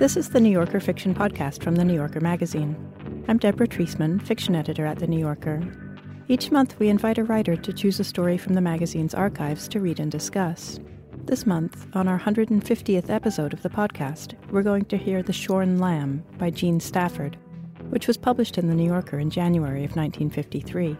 This is the New Yorker Fiction Podcast from The New Yorker magazine. I'm Deborah Treisman, fiction editor at The New Yorker. Each month, we invite a writer to choose a story from the magazine's archives to read and discuss. This month, on our 150th episode of the podcast, we're going to hear The Shorn Lamb by Jean Stafford, which was published in The New Yorker in January of 1953.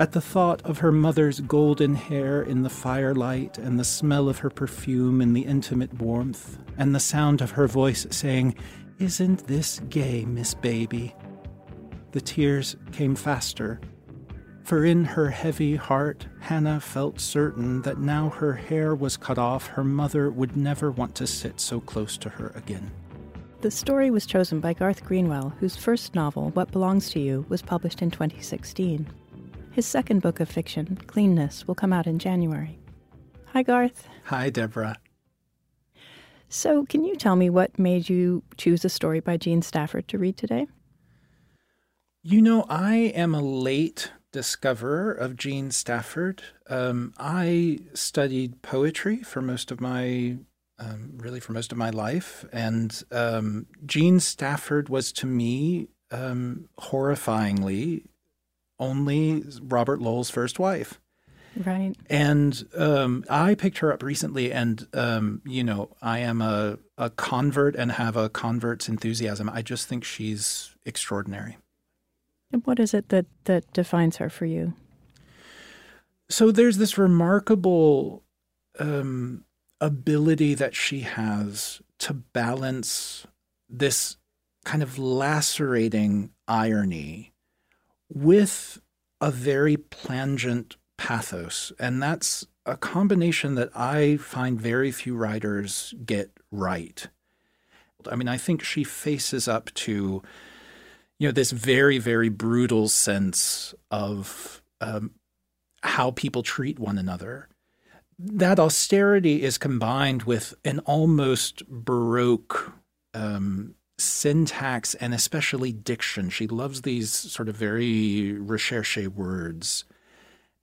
At the thought of her mother's golden hair in the firelight, and the smell of her perfume in the intimate warmth, and the sound of her voice saying, Isn't this gay, Miss Baby? The tears came faster. For in her heavy heart, Hannah felt certain that now her hair was cut off, her mother would never want to sit so close to her again. The story was chosen by Garth Greenwell, whose first novel, What Belongs to You, was published in 2016. His second book of fiction, Cleanness, will come out in January. Hi, Garth. Hi, Deborah. So, can you tell me what made you choose a story by Jean Stafford to read today? You know, I am a late discoverer of Jean Stafford. Um, I studied poetry for most of my, um, really for most of my life, and um, Jean Stafford was to me um, horrifyingly only Robert Lowell's first wife. Right. And um, I picked her up recently, and um, you know, I am a, a convert and have a convert's enthusiasm. I just think she's extraordinary. And what is it that that defines her for you? So there's this remarkable um, ability that she has to balance this kind of lacerating irony with a very plangent pathos. And that's a combination that I find very few writers get right. I mean, I think she faces up to, you know, this very, very brutal sense of um, how people treat one another. That austerity is combined with an almost baroque um, syntax and especially diction. She loves these sort of very recherche words.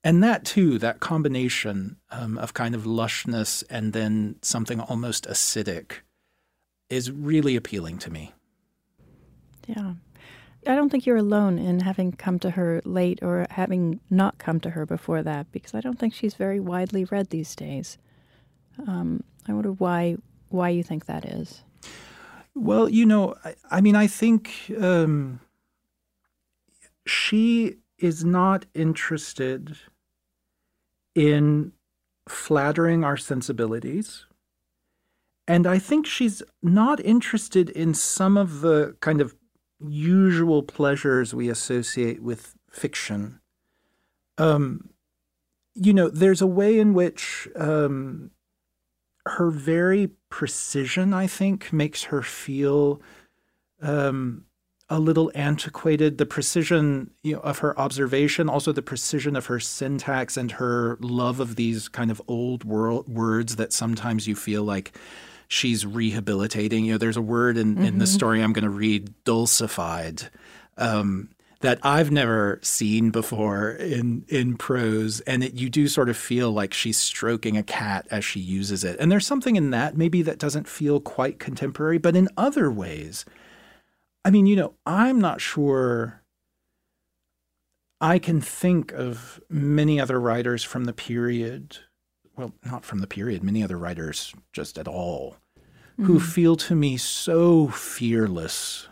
And that too, that combination um, of kind of lushness and then something almost acidic is really appealing to me. Yeah. I don't think you're alone in having come to her late or having not come to her before that because I don't think she's very widely read these days. Um, I wonder why why you think that is. Well, you know, I, I mean, I think um, she is not interested in flattering our sensibilities. And I think she's not interested in some of the kind of usual pleasures we associate with fiction. Um, you know, there's a way in which um, her very precision, I think, makes her feel um, a little antiquated. The precision you know, of her observation, also the precision of her syntax and her love of these kind of old world words that sometimes you feel like she's rehabilitating. You know, there's a word in, mm-hmm. in the mm-hmm. story I'm going to read, dulcified. Um, that I've never seen before in in prose, and it, you do sort of feel like she's stroking a cat as she uses it. And there's something in that maybe that doesn't feel quite contemporary, but in other ways, I mean, you know, I'm not sure. I can think of many other writers from the period, well, not from the period, many other writers just at all, mm-hmm. who feel to me so fearless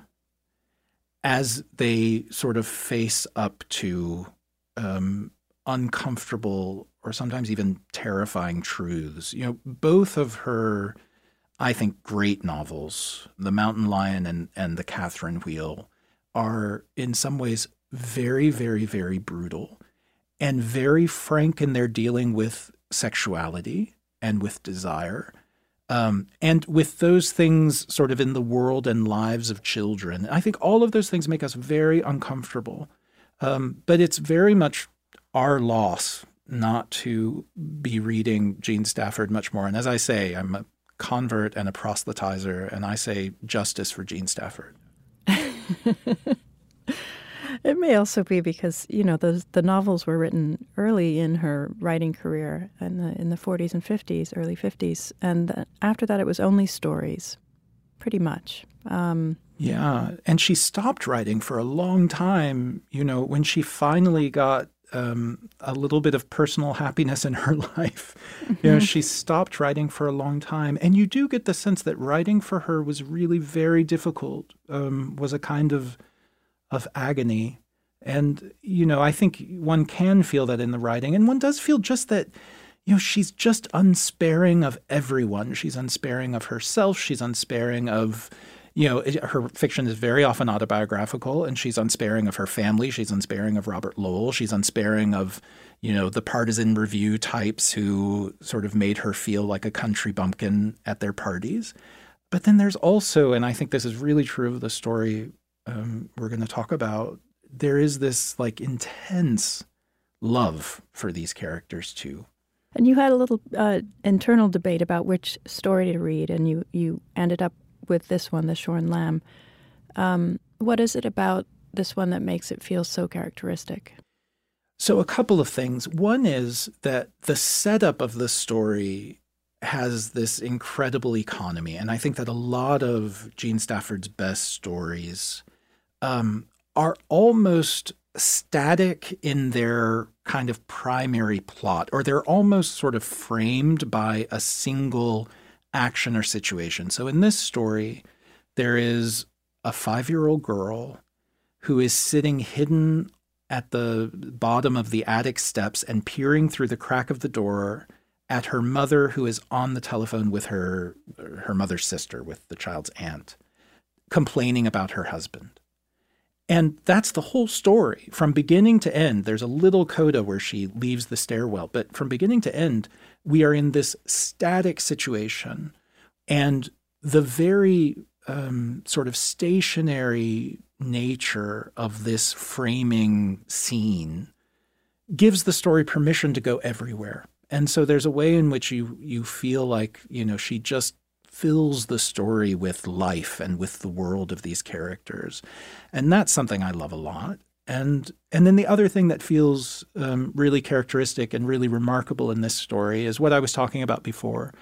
as they sort of face up to um, uncomfortable or sometimes even terrifying truths. You know, both of her, I think, great novels, The Mountain Lion and, and The Catherine Wheel, are in some ways very, very, very brutal and very frank in their dealing with sexuality and with desire um, and with those things sort of in the world and lives of children, I think all of those things make us very uncomfortable. Um, but it's very much our loss not to be reading Jean Stafford much more. And as I say, I'm a convert and a proselytizer, and I say justice for Jean Stafford. It may also be because you know those the novels were written early in her writing career in the in the 40s and 50s, early 50s, and after that it was only stories, pretty much. Um, yeah, and she stopped writing for a long time. You know, when she finally got um, a little bit of personal happiness in her life, you know, mm-hmm. she stopped writing for a long time. And you do get the sense that writing for her was really very difficult. Um, was a kind of of agony. And you know, I think one can feel that in the writing, and one does feel just that you know, she's just unsparing of everyone. She's unsparing of herself. She's unsparing of you know, her fiction is very often autobiographical, and she's unsparing of her family. She's unsparing of Robert Lowell. She's unsparing of, you know, the partisan review types who sort of made her feel like a country bumpkin at their parties. But then there's also, and I think this is really true of the story um, we're going to talk about, there is this like intense love for these characters too. And you had a little uh, internal debate about which story to read, and you, you ended up with this one, The Shorn Lamb. Um, what is it about this one that makes it feel so characteristic? So, a couple of things. One is that the setup of the story has this incredible economy. And I think that a lot of Jean Stafford's best stories um, are almost static in their kind of primary plot, or they're almost sort of framed by a single action or situation. So in this story, there is a five year old girl who is sitting hidden at the bottom of the attic steps and peering through the crack of the door at her mother who is on the telephone with her her mother's sister with the child's aunt complaining about her husband and that's the whole story from beginning to end. There's a little coda where she leaves the stairwell, but from beginning to end, we are in this static situation. And the very um, sort of stationary nature of this framing scene gives the story permission to go everywhere. And so there's a way in which you you feel like, you know, she just fills the story with life and with the world of these characters. And that's something I love a lot. And and then the other thing that feels um, really characteristic and really remarkable in this story is what I was talking about before.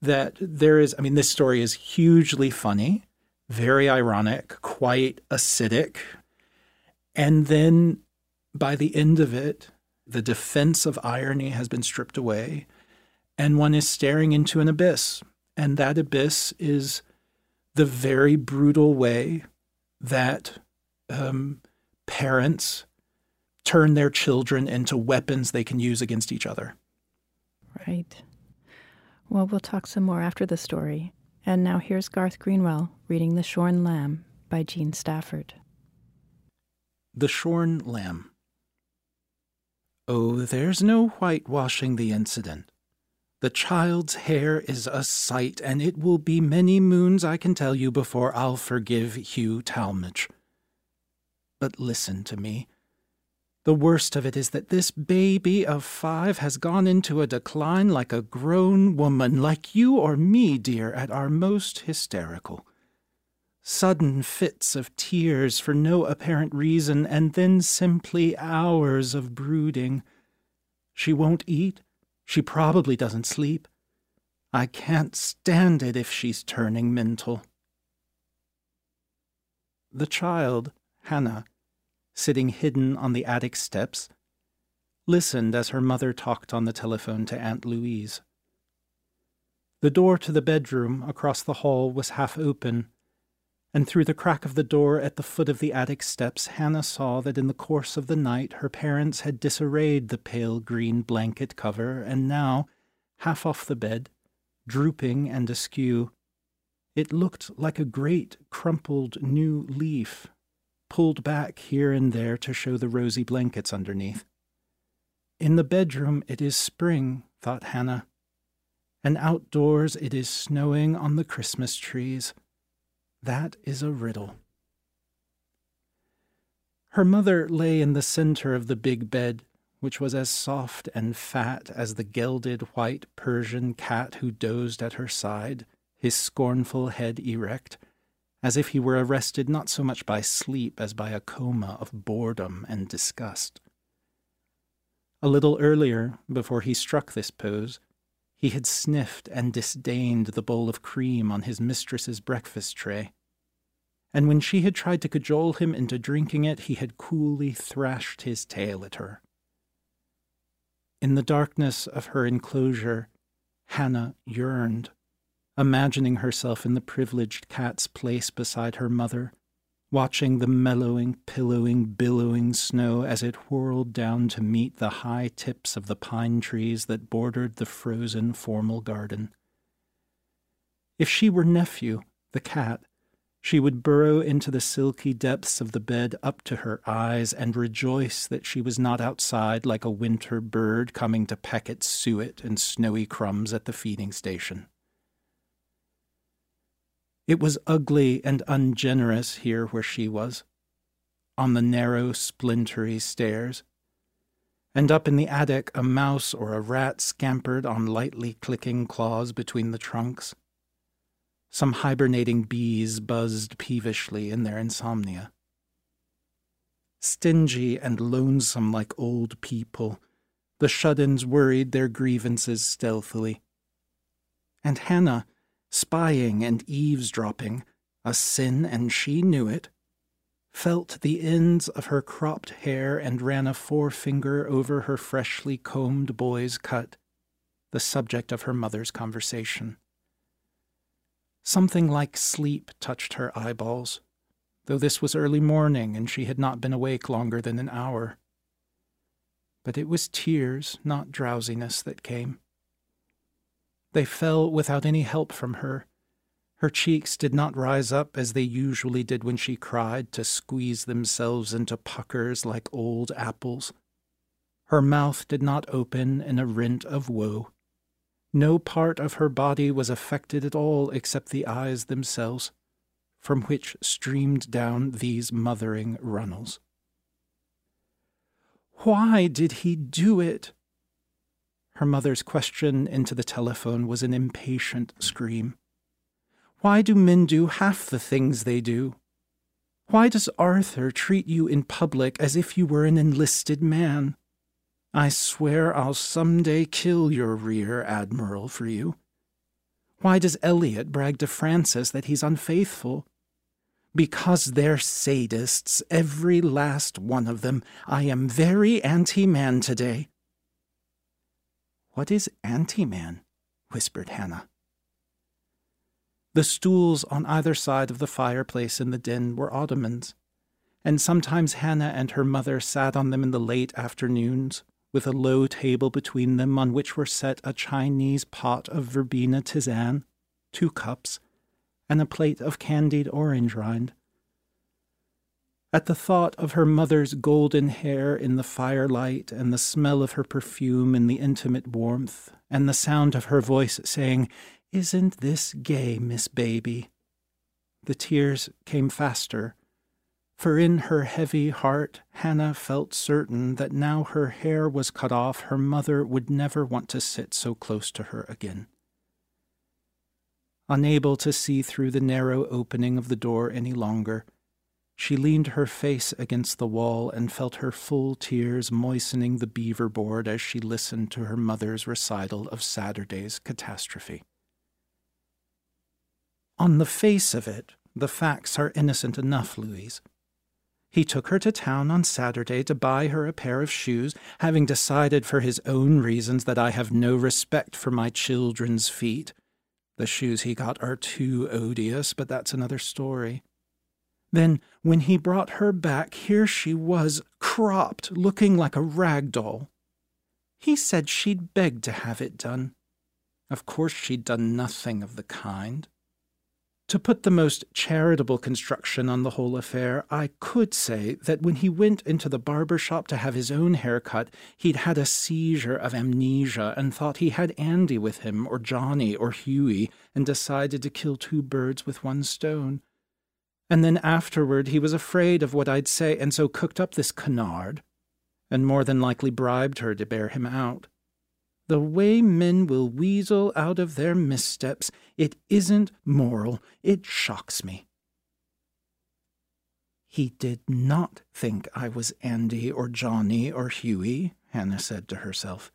That there is, I mean, this story is hugely funny, very ironic, quite acidic, and then by the end of it, the defense of irony has been stripped away, and one is staring into an abyss and that abyss is the very brutal way that um, parents turn their children into weapons they can use against each other. Right. Well, we'll talk some more after the story. And now here's Garth Greenwell reading The Shorn Lamb by Jean Stafford. The Shorn Lamb. Oh, there's no whitewashing the incident. The child's hair is a sight, and it will be many moons, I can tell you, before I'll forgive Hugh Talmadge. But listen to me. The worst of it is that this baby of five has gone into a decline like a grown woman, like you or me, dear, at our most hysterical. Sudden fits of tears for no apparent reason, and then simply hours of brooding. She won't eat she probably doesn't sleep. I can't stand it if she's turning mental. The child, Hannah, sitting hidden on the attic steps, listened as her mother talked on the telephone to Aunt Louise. The door to the bedroom across the hall was half open, and through the crack of the door at the foot of the attic steps, Hannah saw that in the course of the night her parents had disarrayed the pale green blanket cover, and now, half off the bed, drooping and askew, it looked like a great crumpled new leaf, pulled back here and there to show the rosy blankets underneath. In the bedroom it is spring, thought Hannah, and outdoors it is snowing on the Christmas trees. That is a riddle. Her mother lay in the center of the big bed, which was as soft and fat as the gelded white Persian cat who dozed at her side, his scornful head erect, as if he were arrested not so much by sleep as by a coma of boredom and disgust. A little earlier, before he struck this pose, He had sniffed and disdained the bowl of cream on his mistress's breakfast tray. And when she had tried to cajole him into drinking it, he had coolly thrashed his tail at her. In the darkness of her enclosure, Hannah yearned, imagining herself in the privileged cat's place beside her mother, watching the mellowing, pillowing, billowing snow as it whirled down to meet the high tips of the pine trees that bordered the frozen formal garden. If she were nephew, the cat, she would burrow into the silky depths of the bed up to her eyes and rejoice that she was not outside like a winter bird coming to peck at suet and snowy crumbs at the feeding station. It was ugly and ungenerous here where she was, on the narrow, splintery stairs. And up in the attic, a mouse or a rat scampered on lightly clicking claws between the trunks. Some hibernating bees buzzed peevishly in their insomnia. Stingy and lonesome like old people, the shut ins worried their grievances stealthily. And Hannah, spying and eavesdropping, a sin and she knew it, felt the ends of her cropped hair and ran a forefinger over her freshly combed boy's cut, the subject of her mother's conversation. Something like sleep touched her eyeballs, though this was early morning and she had not been awake longer than an hour. But it was tears, not drowsiness, that came. They fell without any help from her. Her cheeks did not rise up as they usually did when she cried to squeeze themselves into puckers like old apples. Her mouth did not open in a rent of woe. No part of her body was affected at all except the eyes themselves, from which streamed down these mothering runnels. Why did he do it? Her mother's question into the telephone was an impatient scream. Why do men do half the things they do? Why does Arthur treat you in public as if you were an enlisted man? I swear I'll some day kill your rear admiral for you. Why does Elliot brag to Frances that he's unfaithful? Because they're sadists, every last one of them. I am very anti man today. What is anti man? whispered Hannah. The stools on either side of the fireplace in the den were ottomans, and sometimes Hannah and her mother sat on them in the late afternoons, with a low table between them on which were set a Chinese pot of verbena tisane, two cups, and a plate of candied orange rind. At the thought of her mother's golden hair in the firelight, and the smell of her perfume in the intimate warmth, and the sound of her voice saying, Isn't this gay, Miss Baby? The tears came faster, for in her heavy heart Hannah felt certain that now her hair was cut off, her mother would never want to sit so close to her again. Unable to see through the narrow opening of the door any longer, she leaned her face against the wall and felt her full tears moistening the beaver board as she listened to her mother's recital of Saturday's catastrophe. On the face of it, the facts are innocent enough, Louise. He took her to town on Saturday to buy her a pair of shoes, having decided for his own reasons that I have no respect for my children's feet. The shoes he got are too odious, but that's another story. Then, when he brought her back, here she was, cropped, looking like a rag doll. He said she'd begged to have it done. Of course, she'd done nothing of the kind. To put the most charitable construction on the whole affair, I could say that when he went into the barber shop to have his own hair cut, he'd had a seizure of amnesia and thought he had Andy with him, or Johnny, or Hughie, and decided to kill two birds with one stone. And then afterward he was afraid of what I'd say, and so cooked up this canard, and more than likely bribed her to bear him out. The way men will weasel out of their missteps, it isn't moral. It shocks me. He did not think I was Andy or Johnny or Hughie, Hannah said to herself.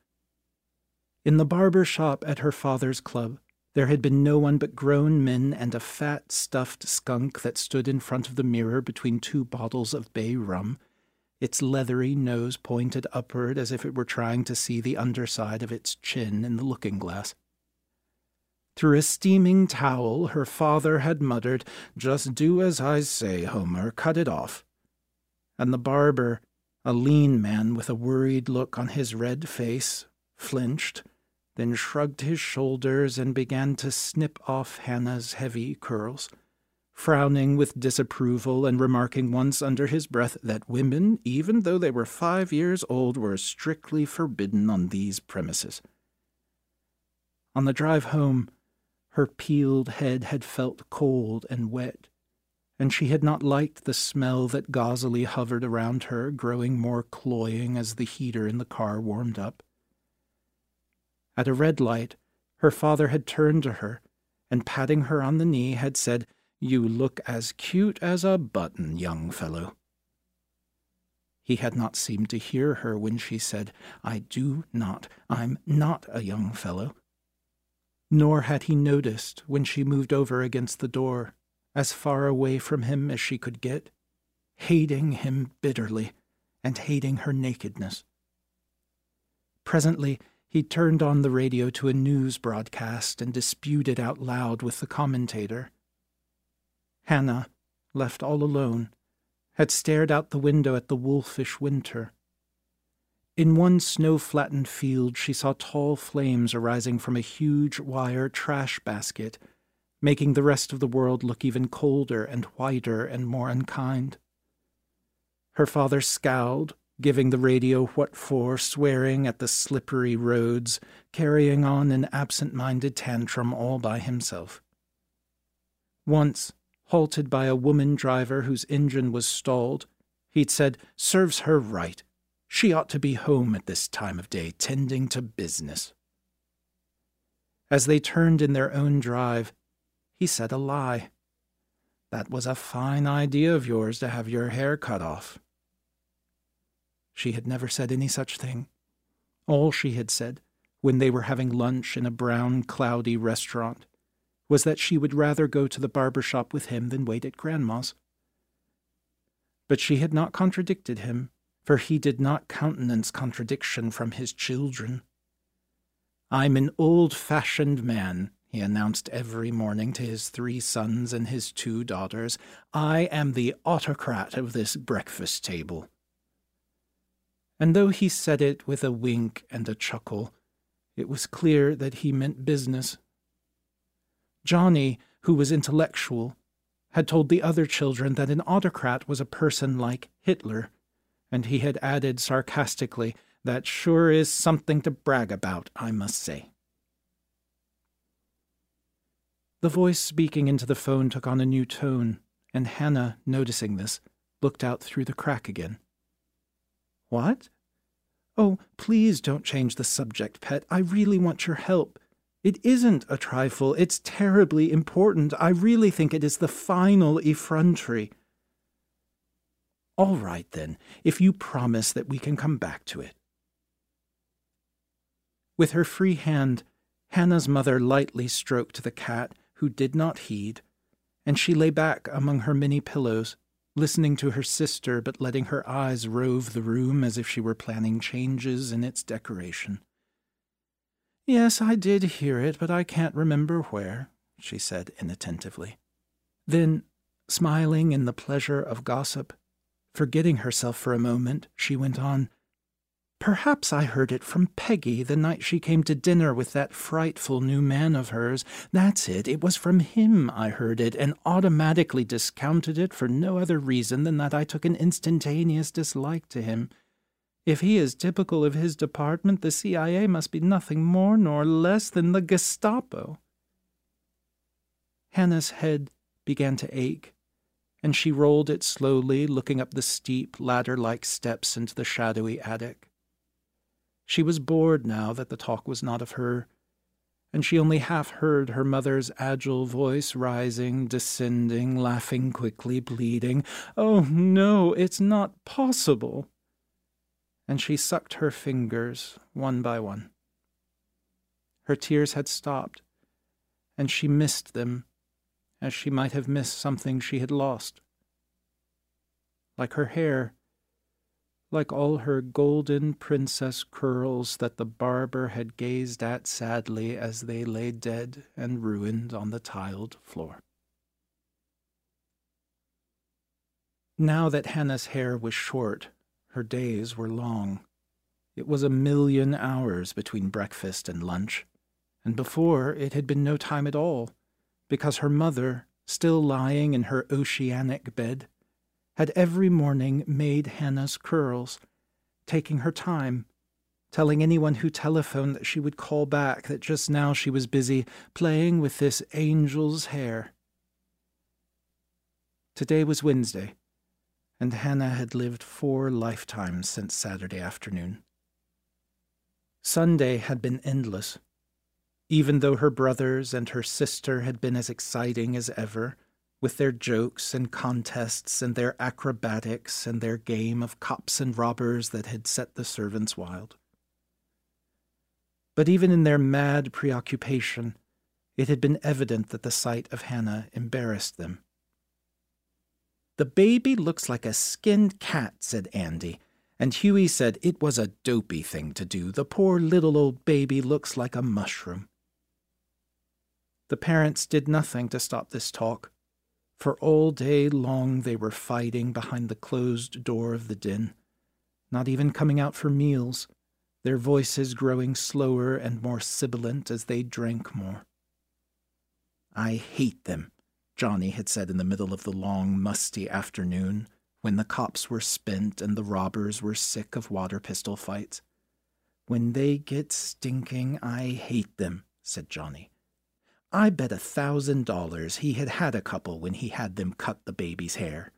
In the barber shop at her father's club, there had been no one but grown men and a fat, stuffed skunk that stood in front of the mirror between two bottles of bay rum, its leathery nose pointed upward as if it were trying to see the underside of its chin in the looking glass. Through a steaming towel, her father had muttered, Just do as I say, Homer, cut it off. And the barber, a lean man with a worried look on his red face, flinched, then shrugged his shoulders and began to snip off Hannah's heavy curls frowning with disapproval and remarking once under his breath that women, even though they were five years old, were strictly forbidden on these premises. On the drive home, her peeled head had felt cold and wet, and she had not liked the smell that gauzily hovered around her, growing more cloying as the heater in the car warmed up. At a red light, her father had turned to her, and patting her on the knee, had said, you look as cute as a button, young fellow. He had not seemed to hear her when she said, I do not, I'm not a young fellow. Nor had he noticed when she moved over against the door, as far away from him as she could get, hating him bitterly and hating her nakedness. Presently, he turned on the radio to a news broadcast and disputed out loud with the commentator. Hannah, left all alone, had stared out the window at the wolfish winter. In one snow flattened field, she saw tall flames arising from a huge wire trash basket, making the rest of the world look even colder and whiter and more unkind. Her father scowled, giving the radio what for, swearing at the slippery roads, carrying on an absent minded tantrum all by himself. Once, halted by a woman driver whose engine was stalled. He'd said, Serves her right. She ought to be home at this time of day, tending to business. As they turned in their own drive, he said a lie. That was a fine idea of yours to have your hair cut off. She had never said any such thing. All she had said, when they were having lunch in a brown, cloudy restaurant, was that she would rather go to the barber shop with him than wait at Grandma's. But she had not contradicted him, for he did not countenance contradiction from his children. I'm an old fashioned man, he announced every morning to his three sons and his two daughters. I am the autocrat of this breakfast table. And though he said it with a wink and a chuckle, it was clear that he meant business. Johnny, who was intellectual, had told the other children that an autocrat was a person like Hitler, and he had added sarcastically, That sure is something to brag about, I must say. The voice speaking into the phone took on a new tone, and Hannah, noticing this, looked out through the crack again. What? Oh, please don't change the subject, pet. I really want your help. It isn't a trifle, it's terribly important. I really think it is the final effrontery. All right, then, if you promise that we can come back to it. With her free hand, Hannah's mother lightly stroked the cat, who did not heed, and she lay back among her many pillows, listening to her sister but letting her eyes rove the room as if she were planning changes in its decoration. Yes, I did hear it, but I can't remember where, she said inattentively. Then, smiling in the pleasure of gossip, forgetting herself for a moment, she went on, Perhaps I heard it from Peggy the night she came to dinner with that frightful new man of hers. That's it. It was from him I heard it, and automatically discounted it for no other reason than that I took an instantaneous dislike to him. If he is typical of his department, the CIA must be nothing more nor less than the Gestapo. Hannah's head began to ache, and she rolled it slowly, looking up the steep, ladder like steps into the shadowy attic. She was bored now that the talk was not of her, and she only half heard her mother's agile voice rising, descending, laughing quickly, pleading, Oh, no, it's not possible and she sucked her fingers one by one. Her tears had stopped, and she missed them as she might have missed something she had lost. Like her hair, like all her golden princess curls that the barber had gazed at sadly as they lay dead and ruined on the tiled floor. Now that Hannah's hair was short, her days were long. It was a million hours between breakfast and lunch, and before it had been no time at all, because her mother, still lying in her oceanic bed, had every morning made Hannah's curls, taking her time, telling anyone who telephoned that she would call back that just now she was busy playing with this angel's hair. Today was Wednesday, and Hannah had lived four lifetimes since Saturday afternoon. Sunday had been endless. Even though her brothers and her sister had been as exciting as ever, with their jokes and contests and their acrobatics and their game of cops and robbers that had set the servants wild. But even in their mad preoccupation, it had been evident that the sight of Hannah embarrassed them. The baby looks like a skinned cat, said Andy, and Hughie said it was a dopey thing to do. The poor little old baby looks like a mushroom. The parents did nothing to stop this talk, for all day long they were fighting behind the closed door of the den, not even coming out for meals, their voices growing slower and more sibilant as they drank more. I hate them, Johnny had said in the middle of the long, musty afternoon when the cops were spent and the robbers were sick of water pistol fights. When they get stinking, I hate them, said Johnny. I bet a thousand dollars he had had a couple when he had them cut the baby's hair.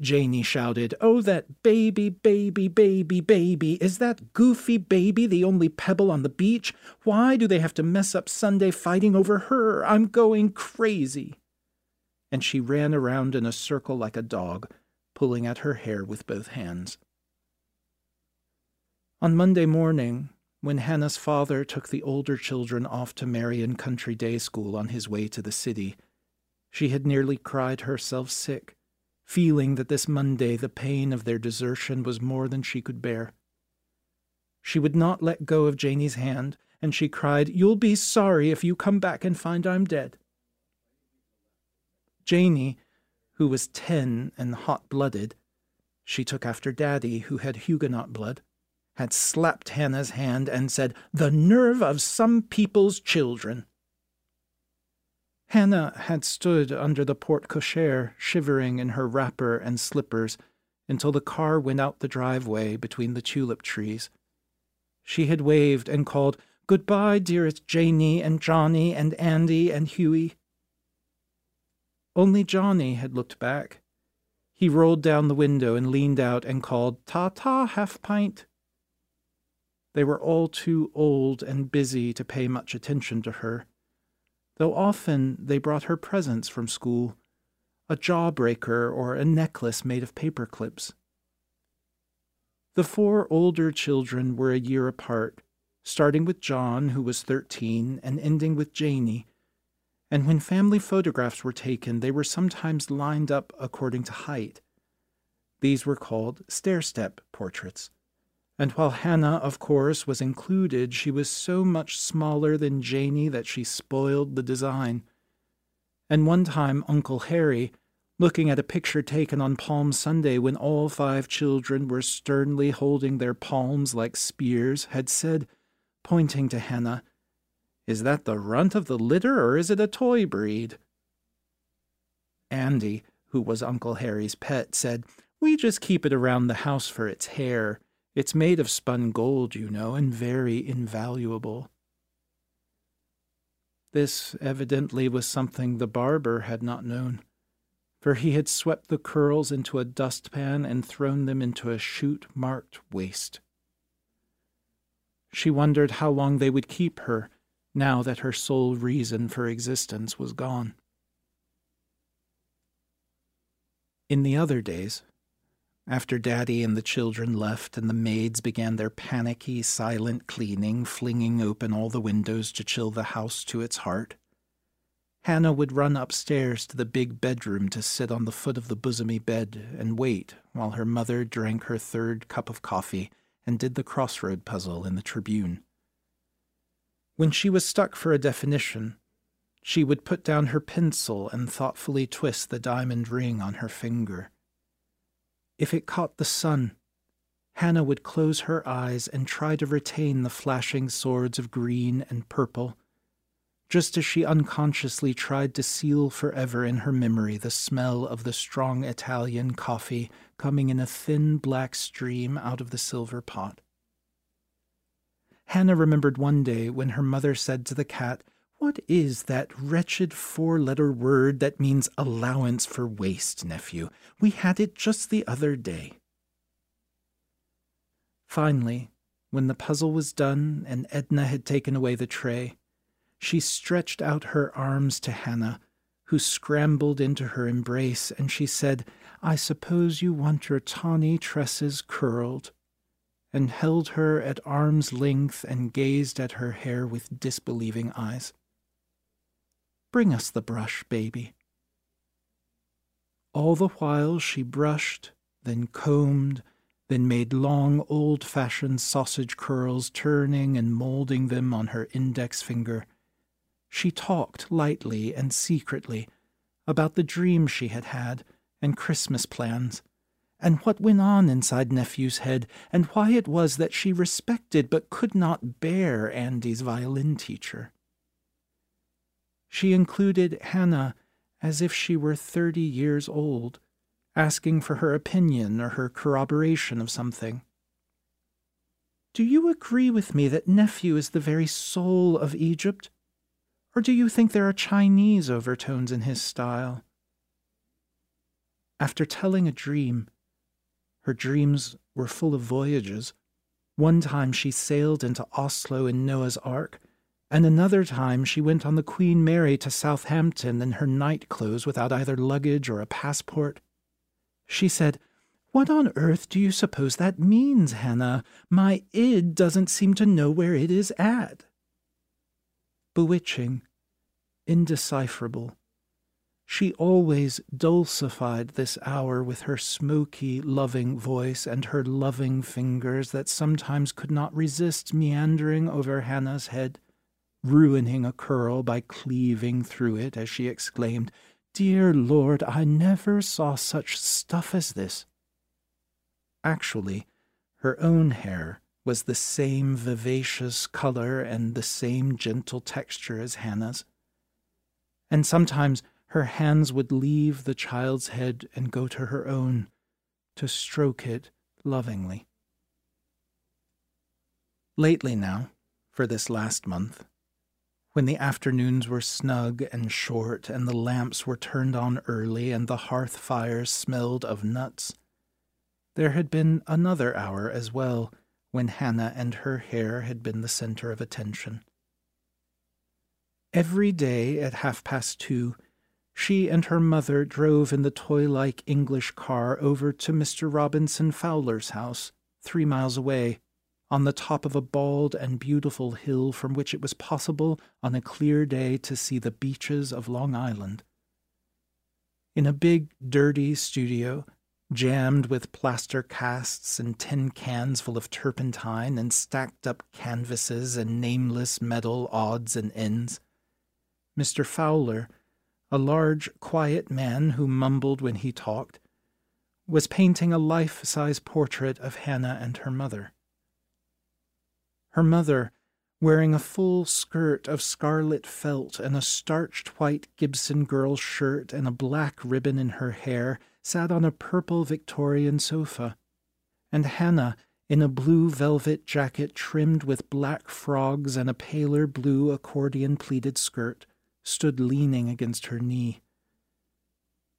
Janey shouted, Oh, that baby, baby, baby, baby. Is that goofy baby the only pebble on the beach? Why do they have to mess up Sunday fighting over her? I'm going crazy and she ran around in a circle like a dog, pulling at her hair with both hands. On Monday morning, when Hannah's father took the older children off to Marion Country Day School on his way to the city, she had nearly cried herself sick, feeling that this Monday the pain of their desertion was more than she could bear. She would not let go of Janey's hand, and she cried, You'll be sorry if you come back and find I'm dead. Janey, who was ten and hot blooded, she took after Daddy, who had Huguenot blood, had slapped Hannah's hand and said, The nerve of some people's children. Hannah had stood under the porte cochere, shivering in her wrapper and slippers, until the car went out the driveway between the tulip trees. She had waved and called, Goodbye, dearest Janey and Johnny and Andy and Hughie. Only Johnny had looked back. He rolled down the window and leaned out and called, Ta ta, half pint. They were all too old and busy to pay much attention to her, though often they brought her presents from school a jawbreaker or a necklace made of paper clips. The four older children were a year apart, starting with John, who was thirteen, and ending with Janey, and when family photographs were taken, they were sometimes lined up according to height. These were called stair step portraits. And while Hannah, of course, was included, she was so much smaller than Janey that she spoiled the design. And one time, Uncle Harry, looking at a picture taken on Palm Sunday when all five children were sternly holding their palms like spears, had said, pointing to Hannah, is that the runt of the litter, or is it a toy breed? Andy, who was Uncle Harry's pet, said, We just keep it around the house for its hair. It's made of spun gold, you know, and very invaluable. This evidently was something the barber had not known, for he had swept the curls into a dustpan and thrown them into a chute marked waste. She wondered how long they would keep her now that her sole reason for existence was gone. In the other days, after Daddy and the children left and the maids began their panicky, silent cleaning, flinging open all the windows to chill the house to its heart, Hannah would run upstairs to the big bedroom to sit on the foot of the bosomy bed and wait while her mother drank her third cup of coffee and did the crossroad puzzle in the Tribune. When she was stuck for a definition, she would put down her pencil and thoughtfully twist the diamond ring on her finger. If it caught the sun, Hannah would close her eyes and try to retain the flashing swords of green and purple just as she unconsciously tried to seal forever in her memory the smell of the strong Italian coffee coming in a thin black stream out of the silver pot. Hannah remembered one day when her mother said to the cat, What is that wretched four letter word that means allowance for waste, nephew? We had it just the other day. Finally, when the puzzle was done and Edna had taken away the tray, she stretched out her arms to Hannah, who scrambled into her embrace, and she said, I suppose you want your tawny tresses curled, and held her at arm's length and gazed at her hair with disbelieving eyes. Bring us the brush, baby. All the while she brushed, then combed, then made long old fashioned sausage curls, turning and molding them on her index finger she talked lightly and secretly about the dreams she had had and Christmas plans, and what went on inside Nephew's head, and why it was that she respected but could not bear Andy's violin teacher. She included Hannah as if she were thirty years old, asking for her opinion or her corroboration of something. Do you agree with me that Nephew is the very soul of Egypt? Or do you think there are Chinese overtones in his style? After telling a dream, her dreams were full of voyages. One time she sailed into Oslo in Noah's Ark, and another time she went on the Queen Mary to Southampton in her night clothes without either luggage or a passport. She said, What on earth do you suppose that means, Hannah? My id doesn't seem to know where it is at bewitching, indecipherable. She always dulcified this hour with her smoky, loving voice and her loving fingers that sometimes could not resist meandering over Hannah's head, ruining a curl by cleaving through it as she exclaimed, Dear Lord, I never saw such stuff as this. Actually, her own hair was the same vivacious color and the same gentle texture as Hannah's. And sometimes her hands would leave the child's head and go to her own to stroke it lovingly. Lately now, for this last month, when the afternoons were snug and short and the lamps were turned on early and the hearth fires smelled of nuts, there had been another hour as well when Hannah and her hair had been the center of attention. Every day at half past two, she and her mother drove in the toy like English car over to Mr. Robinson Fowler's house, three miles away, on the top of a bald and beautiful hill from which it was possible on a clear day to see the beaches of Long Island. In a big, dirty studio, jammed with plaster casts and tin cans full of turpentine and stacked up canvases and nameless metal odds and ends. Mr. Fowler, a large, quiet man who mumbled when he talked, was painting a life size portrait of Hannah and her mother. Her mother, wearing a full skirt of scarlet felt and a starched white Gibson girl shirt and a black ribbon in her hair, sat on a purple Victorian sofa, and Hannah, in a blue velvet jacket trimmed with black frogs and a paler blue accordion pleated skirt, stood leaning against her knee.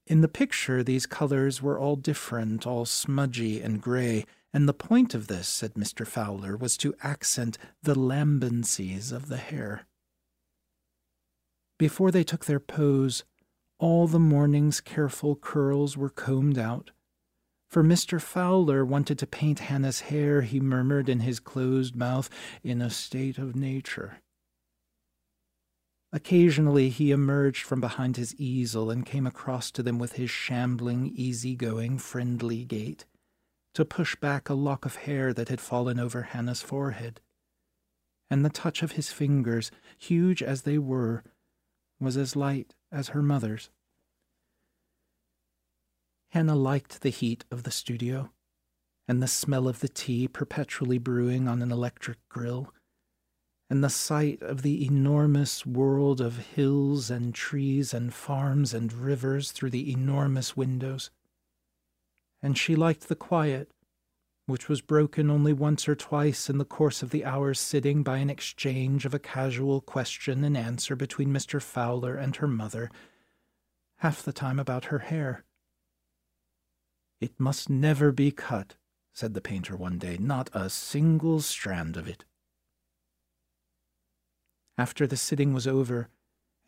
In the picture, these colors were all different, all smudgy and gray, and the point of this, said Mr. Fowler, was to accent the lambencies of the hair. Before they took their pose, all the morning's careful curls were combed out, For Mr. Fowler wanted to paint Hannah's hair, he murmured in his closed mouth, in a state of nature. Occasionally he emerged from behind his easel and came across to them with his shambling, easy-going, friendly gait, to push back a lock of hair that had fallen over Hannah's forehead. And the touch of his fingers, huge as they were, was as light as her mother's. Hannah liked the heat of the studio and the smell of the tea perpetually brewing on an electric grill, and the sight of the enormous world of hills and trees and farms and rivers through the enormous windows. And she liked the quiet, which was broken only once or twice in the course of the hour's sitting by an exchange of a casual question and answer between Mr. Fowler and her mother, half the time about her hair. It must never be cut, said the painter one day, not a single strand of it. After the sitting was over,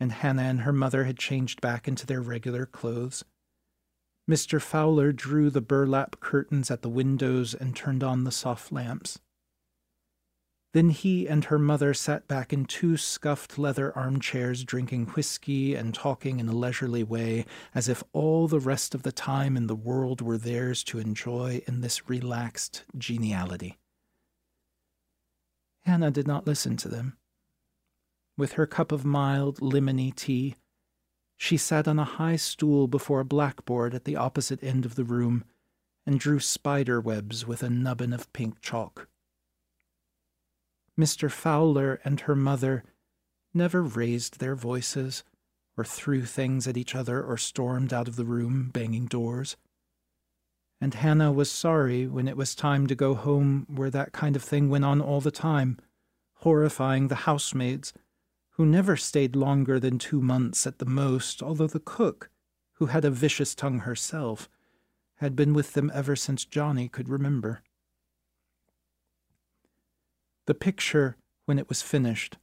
and Hannah and her mother had changed back into their regular clothes, Mr. Fowler drew the burlap curtains at the windows and turned on the soft lamps. Then he and her mother sat back in two scuffed leather armchairs, drinking whiskey and talking in a leisurely way, as if all the rest of the time in the world were theirs to enjoy in this relaxed geniality. Hannah did not listen to them. With her cup of mild, lemony tea, she sat on a high stool before a blackboard at the opposite end of the room and drew spider webs with a nubbin of pink chalk. Mr. Fowler and her mother never raised their voices or threw things at each other or stormed out of the room, banging doors. And Hannah was sorry when it was time to go home where that kind of thing went on all the time, horrifying the housemaids, who never stayed longer than two months at the most, although the cook, who had a vicious tongue herself, had been with them ever since Johnny could remember. The picture, when it was finished,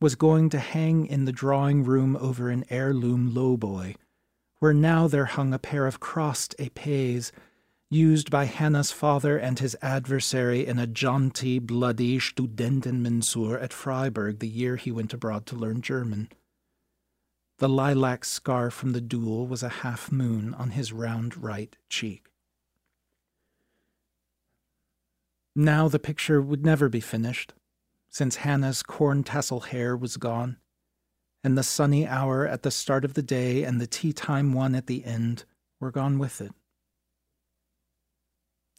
was going to hang in the drawing room over an heirloom lowboy, where now there hung a pair of crossed épées used by Hannah's father and his adversary in a jaunty, bloody Studentenmensur at Freiburg the year he went abroad to learn German. The lilac scar from the duel was a half moon on his round right cheek. Now the picture would never be finished, since Hannah's corn tassel hair was gone, and the sunny hour at the start of the day and the tea time one at the end were gone with it.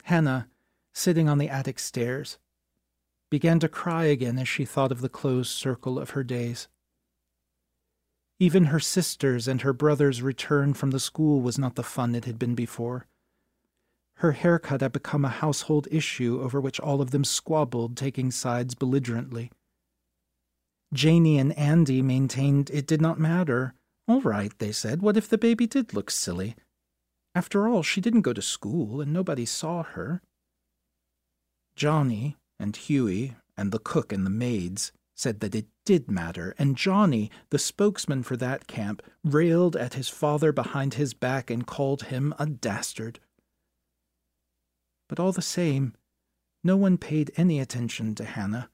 Hannah, sitting on the attic stairs, began to cry again as she thought of the closed circle of her days. Even her sister's and her brother's return from the school was not the fun it had been before. Her haircut had become a household issue over which all of them squabbled, taking sides belligerently. Janey and Andy maintained it did not matter. All right, they said, what if the baby did look silly? After all, she didn't go to school, and nobody saw her. Johnny and Hughie and the cook and the maids said that it did matter, and Johnny, the spokesman for that camp, railed at his father behind his back and called him a dastard. But all the same, no one paid any attention to Hannah.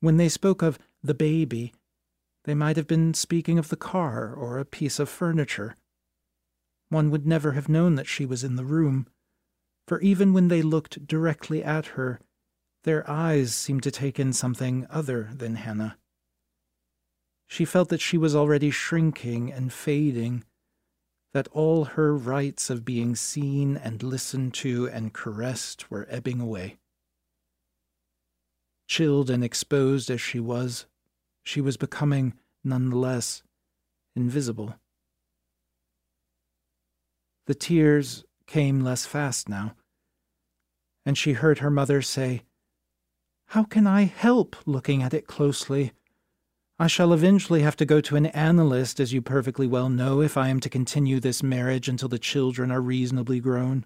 When they spoke of the baby, they might have been speaking of the car or a piece of furniture. One would never have known that she was in the room, for even when they looked directly at her, their eyes seemed to take in something other than Hannah. She felt that she was already shrinking and fading, that all her rights of being seen and listened to and caressed were ebbing away. Chilled and exposed as she was, she was becoming, none the less, invisible. The tears came less fast now, and she heard her mother say, How can I help looking at it closely? I shall eventually have to go to an analyst, as you perfectly well know, if I am to continue this marriage until the children are reasonably grown.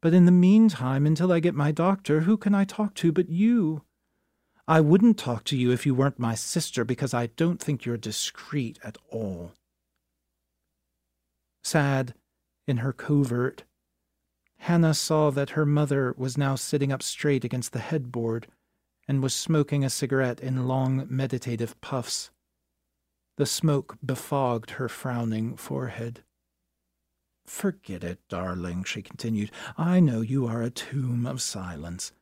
But in the meantime, until I get my doctor, who can I talk to but you? I wouldn't talk to you if you weren't my sister, because I don't think you're discreet at all. Sad, in her covert, Hannah saw that her mother was now sitting up straight against the headboard and was smoking a cigarette in long meditative puffs. The smoke befogged her frowning forehead. Forget it, darling, she continued. I know you are a tomb of silence.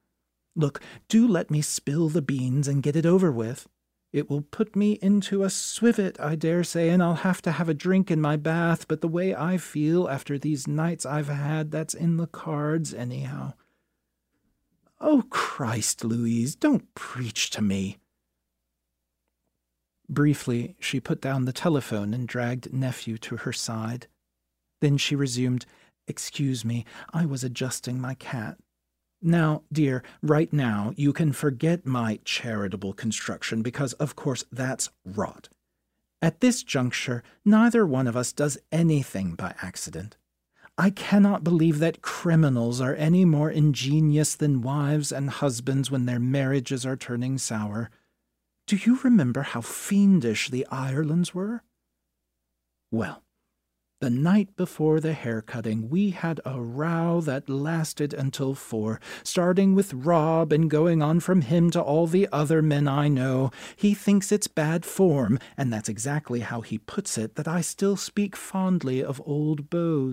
Look, do let me spill the beans and get it over with. It will put me into a swivet, I dare say, and I'll have to have a drink in my bath, but the way I feel after these nights I've had, that's in the cards, anyhow. Oh, Christ, Louise, don't preach to me. Briefly, she put down the telephone and dragged nephew to her side. Then she resumed, Excuse me, I was adjusting my cat. Now, dear, right now, you can forget my charitable construction because, of course, that's rot. At this juncture, neither one of us does anything by accident. I cannot believe that criminals are any more ingenious than wives and husbands when their marriages are turning sour. Do you remember how fiendish the Irelands were? Well, the night before the hair cutting, we had a row that lasted until four, starting with Rob and going on from him to all the other men I know. He thinks it's bad form, and that's exactly how he puts it, that I still speak fondly of old beaux.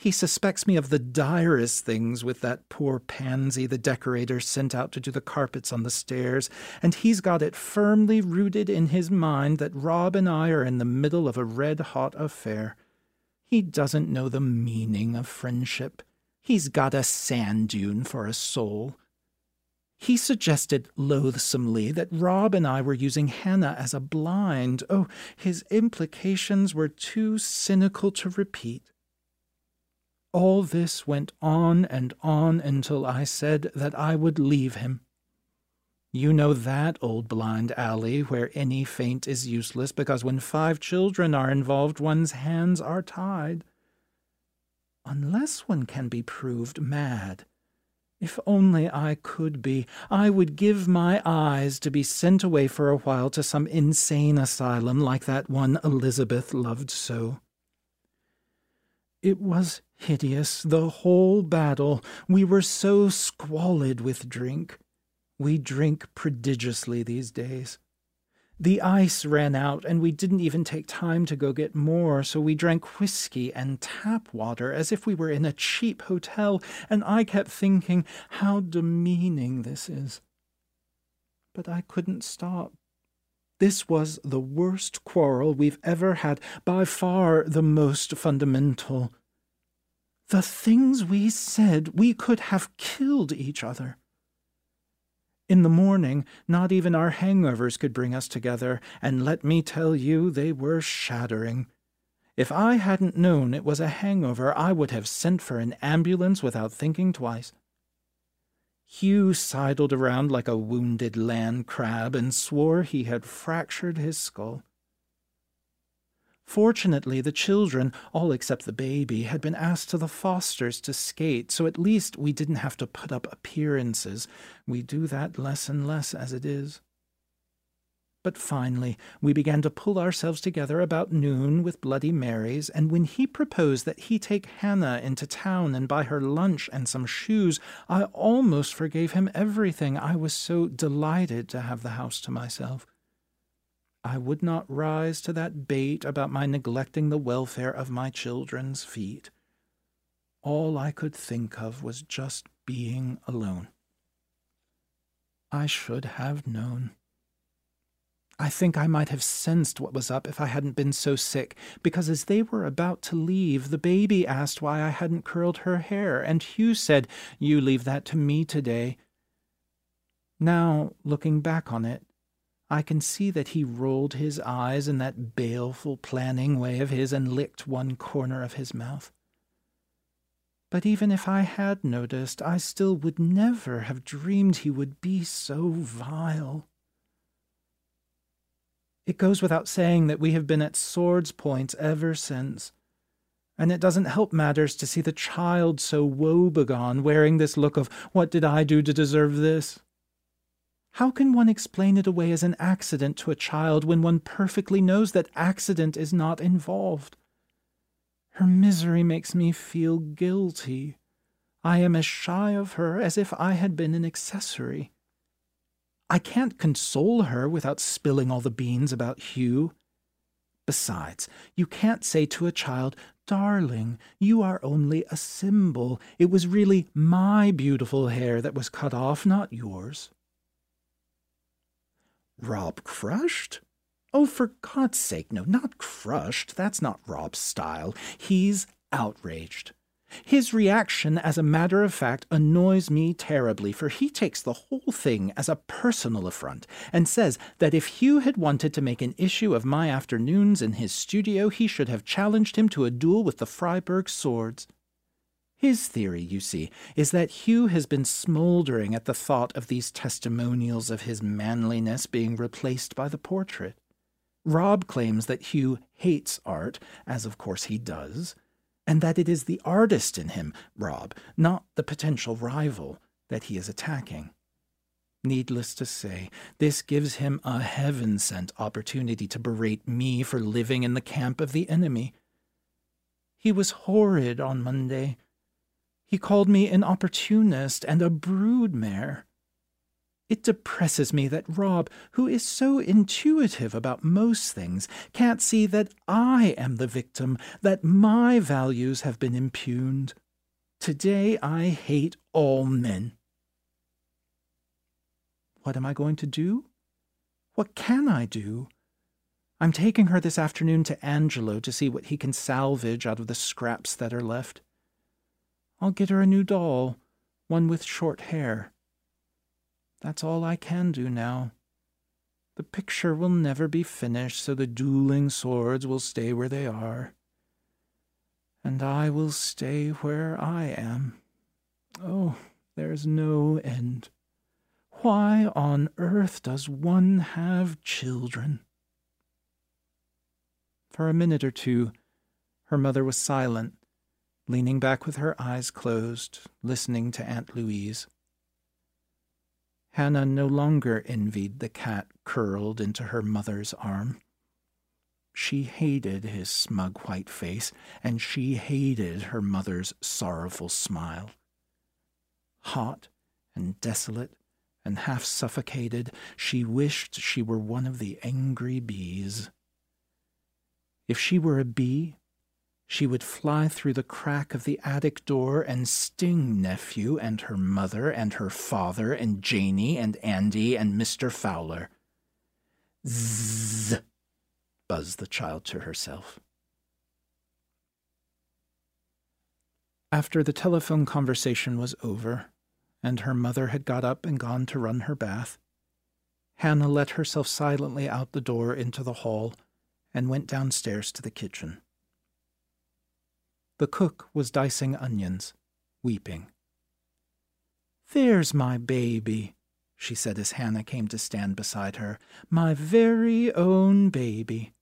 He suspects me of the direst things with that poor pansy the decorator sent out to do the carpets on the stairs, and he's got it firmly rooted in his mind that Rob and I are in the middle of a red hot affair. He doesn't know the meaning of friendship. He's got a sand dune for a soul. He suggested loathsomely that Rob and I were using Hannah as a blind. Oh, his implications were too cynical to repeat. All this went on and on until I said that I would leave him. You know that old blind alley where any feint is useless because when five children are involved, one's hands are tied. Unless one can be proved mad. If only I could be, I would give my eyes to be sent away for a while to some insane asylum like that one Elizabeth loved so. It was hideous, the whole battle. We were so squalid with drink. We drink prodigiously these days. The ice ran out, and we didn't even take time to go get more, so we drank whiskey and tap water as if we were in a cheap hotel, and I kept thinking how demeaning this is. But I couldn't stop. This was the worst quarrel we've ever had, by far the most fundamental. The things we said, we could have killed each other. In the morning, not even our hangovers could bring us together, and let me tell you, they were shattering. If I hadn't known it was a hangover, I would have sent for an ambulance without thinking twice. Hugh sidled around like a wounded land crab and swore he had fractured his skull. Fortunately, the children, all except the baby, had been asked to the Fosters to skate, so at least we didn't have to put up appearances. We do that less and less as it is. But finally, we began to pull ourselves together about noon with Bloody Marys, and when he proposed that he take Hannah into town and buy her lunch and some shoes, I almost forgave him everything. I was so delighted to have the house to myself. I would not rise to that bait about my neglecting the welfare of my children's feet. All I could think of was just being alone. I should have known. I think I might have sensed what was up if I hadn't been so sick, because as they were about to leave, the baby asked why I hadn't curled her hair, and Hugh said, You leave that to me today. Now, looking back on it, I can see that he rolled his eyes in that baleful planning way of his and licked one corner of his mouth. But even if I had noticed, I still would never have dreamed he would be so vile. It goes without saying that we have been at swords' points ever since, and it doesn't help matters to see the child so woebegone, wearing this look of, What did I do to deserve this? How can one explain it away as an accident to a child when one perfectly knows that accident is not involved? Her misery makes me feel guilty. I am as shy of her as if I had been an accessory. I can't console her without spilling all the beans about Hugh. Besides, you can't say to a child, Darling, you are only a symbol. It was really my beautiful hair that was cut off, not yours. Rob crushed? Oh, for God's sake, no, not crushed. That's not Rob's style. He's outraged. His reaction, as a matter of fact, annoys me terribly, for he takes the whole thing as a personal affront and says that if Hugh had wanted to make an issue of my afternoons in his studio, he should have challenged him to a duel with the Freiburg swords. His theory, you see, is that Hugh has been smoldering at the thought of these testimonials of his manliness being replaced by the portrait. Rob claims that Hugh hates art, as of course he does, and that it is the artist in him, Rob, not the potential rival, that he is attacking. Needless to say, this gives him a heaven sent opportunity to berate me for living in the camp of the enemy. He was horrid on Monday. He called me an opportunist and a broodmare. It depresses me that Rob, who is so intuitive about most things, can't see that I am the victim, that my values have been impugned. Today I hate all men. What am I going to do? What can I do? I'm taking her this afternoon to Angelo to see what he can salvage out of the scraps that are left. I'll get her a new doll, one with short hair. That's all I can do now. The picture will never be finished, so the dueling swords will stay where they are. And I will stay where I am. Oh, there's no end. Why on earth does one have children? For a minute or two, her mother was silent, leaning back with her eyes closed, listening to Aunt Louise. Hannah no longer envied the cat curled into her mother's arm. She hated his smug white face, and she hated her mother's sorrowful smile. Hot and desolate and half suffocated, she wished she were one of the angry bees. If she were a bee, she would fly through the crack of the attic door and sting nephew and her mother and her father and Janey and Andy and Mr. Fowler. Zzz, buzzed the child to herself. After the telephone conversation was over, and her mother had got up and gone to run her bath, Hannah let herself silently out the door into the hall and went downstairs to the kitchen. The cook was dicing onions, weeping. There's my baby, she said as Hannah came to stand beside her. My very own baby.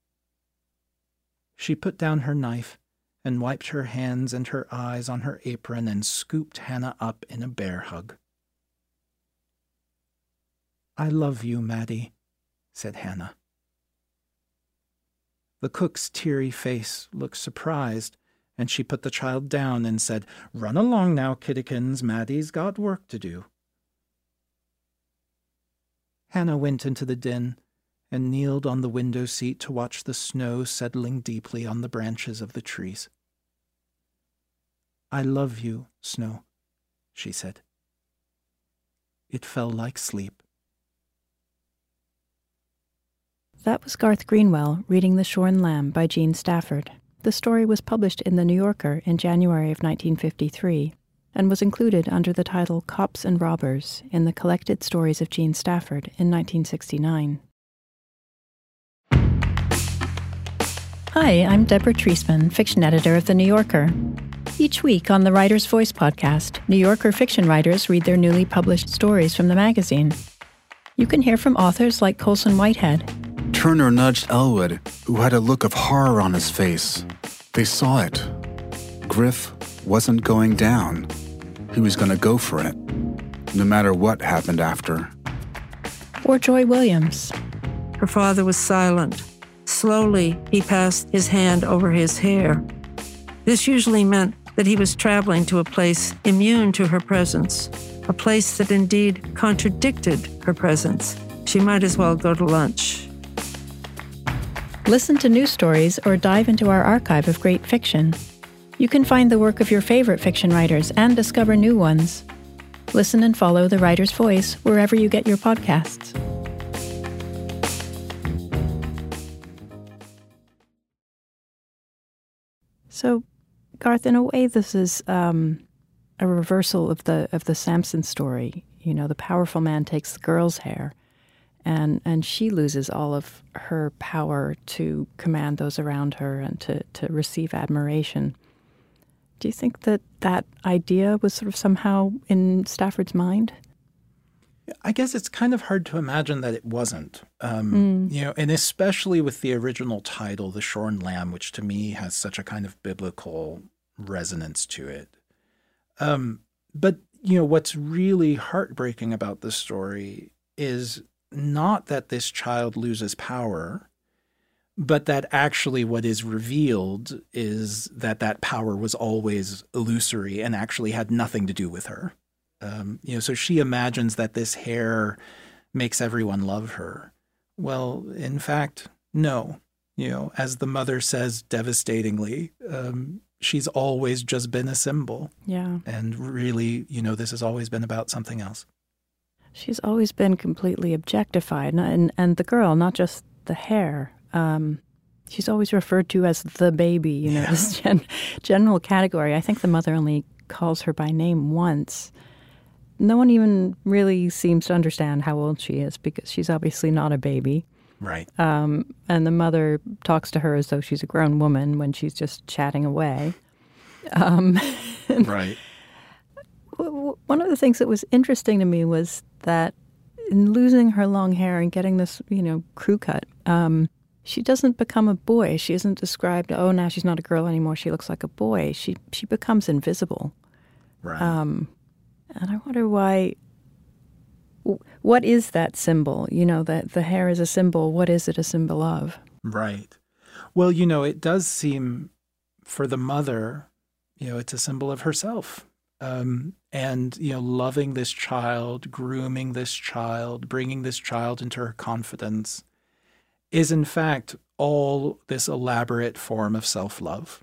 She put down her knife and wiped her hands and her eyes on her apron and scooped Hannah up in a bear hug. I love you, Maddie, said Hannah. The cook's teary face looked surprised and she put the child down and said, Run along now, kiddikins, Maddie's got work to do. Hannah went into the den and kneeled on the window seat to watch the snow settling deeply on the branches of the trees. I love you, Snow, she said. It fell like sleep. That was Garth Greenwell reading The Shorn Lamb by Jean Stafford. The story was published in The New Yorker in January of 1953 and was included under the title Cops and Robbers in the Collected Stories of Jean Stafford in 1969. Hi, I'm Deborah Treisman, fiction editor of The New Yorker. Each week on the Writer's Voice podcast, New Yorker fiction writers read their newly published stories from the magazine. You can hear from authors like Colson Whitehead, Turner nudged Elwood, who had a look of horror on his face. They saw it. Griff wasn't going down. He was going to go for it, no matter what happened after. Or Joy Williams. Her father was silent. Slowly, he passed his hand over his hair. This usually meant that he was traveling to a place immune to her presence, a place that indeed contradicted her presence. She might as well go to lunch. Listen to new stories or dive into our archive of great fiction. You can find the work of your favorite fiction writers and discover new ones. Listen and follow The Writer's Voice wherever you get your podcasts. So, Garth, in a way, this is um, a reversal of the of the Samson story. You know, the powerful man takes the girl's hair, and and she loses all of her power to command those around her and to to receive admiration. Do you think that that idea was sort of somehow in Stafford's mind? I guess it's kind of hard to imagine that it wasn't. Um, mm. You know, and especially with the original title, The Shorn Lamb, which to me has such a kind of biblical resonance to it. Um, but you know, what's really heartbreaking about this story is not that this child loses power, but that actually what is revealed is that that power was always illusory and actually had nothing to do with her. Um, you know, so she imagines that this hair makes everyone love her. Well, in fact, no. You know, as the mother says devastatingly, um, she's always just been a symbol. Yeah. And really, you know, this has always been about something else. She's always been completely objectified, and and the girl, not just the hair. Um, she's always referred to as the baby. You know, yeah. this gen- general category. I think the mother only calls her by name once no one even really seems to understand how old she is because she's obviously not a baby. Right. Um, and the mother talks to her as though she's a grown woman when she's just chatting away. Um, right. One of the things that was interesting to me was that in losing her long hair and getting this, you know, crew cut, um, she doesn't become a boy. She isn't described. Oh, now she's not a girl anymore. She looks like a boy. She she becomes invisible. Right. Um, and I wonder why. What is that symbol? You know, that the hair is a symbol. What is it a symbol of? Right. Well, you know, it does seem for the mother, you know, it's a symbol of herself. Um, and, you know, loving this child, grooming this child, bringing this child into her confidence is, in fact, all this elaborate form of self love.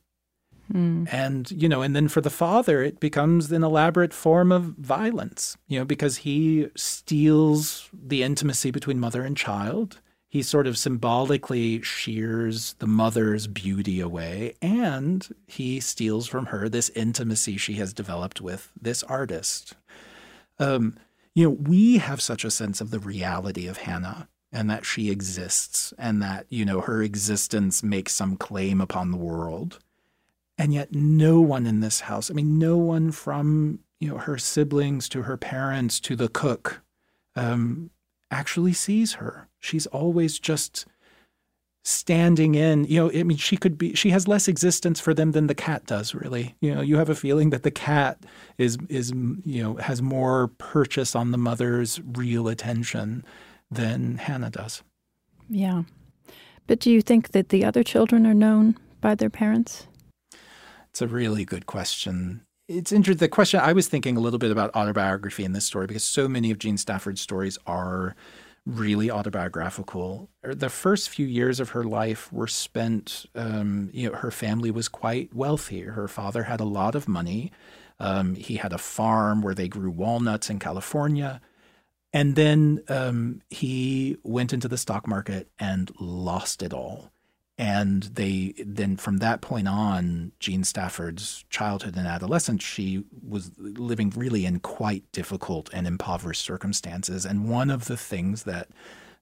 Mm. And, you know, and then for the father, it becomes an elaborate form of violence, you know, because he steals the intimacy between mother and child. He sort of symbolically shears the mother's beauty away, and he steals from her this intimacy she has developed with this artist. Um, you know, we have such a sense of the reality of Hannah and that she exists and that, you know, her existence makes some claim upon the world. And yet, no one in this house, I mean, no one from you know her siblings to her parents to the cook um, actually sees her. She's always just standing in you know i mean she could be she has less existence for them than the cat does really you know you have a feeling that the cat is is you know has more purchase on the mother's real attention than hannah does yeah but do you think that the other children are known by their parents it's a really good question. It's interesting. The question I was thinking a little bit about autobiography in this story because so many of Jean Stafford's stories are really autobiographical. Er, the first few years of her life were spent, um, you know, her family was quite wealthy. Her father had a lot of money. Um, he had a farm where they grew walnuts in California. And then um, he went into the stock market and lost it all and they then from that point on jean stafford's childhood and adolescence she was living really in quite difficult and impoverished circumstances and one of the things that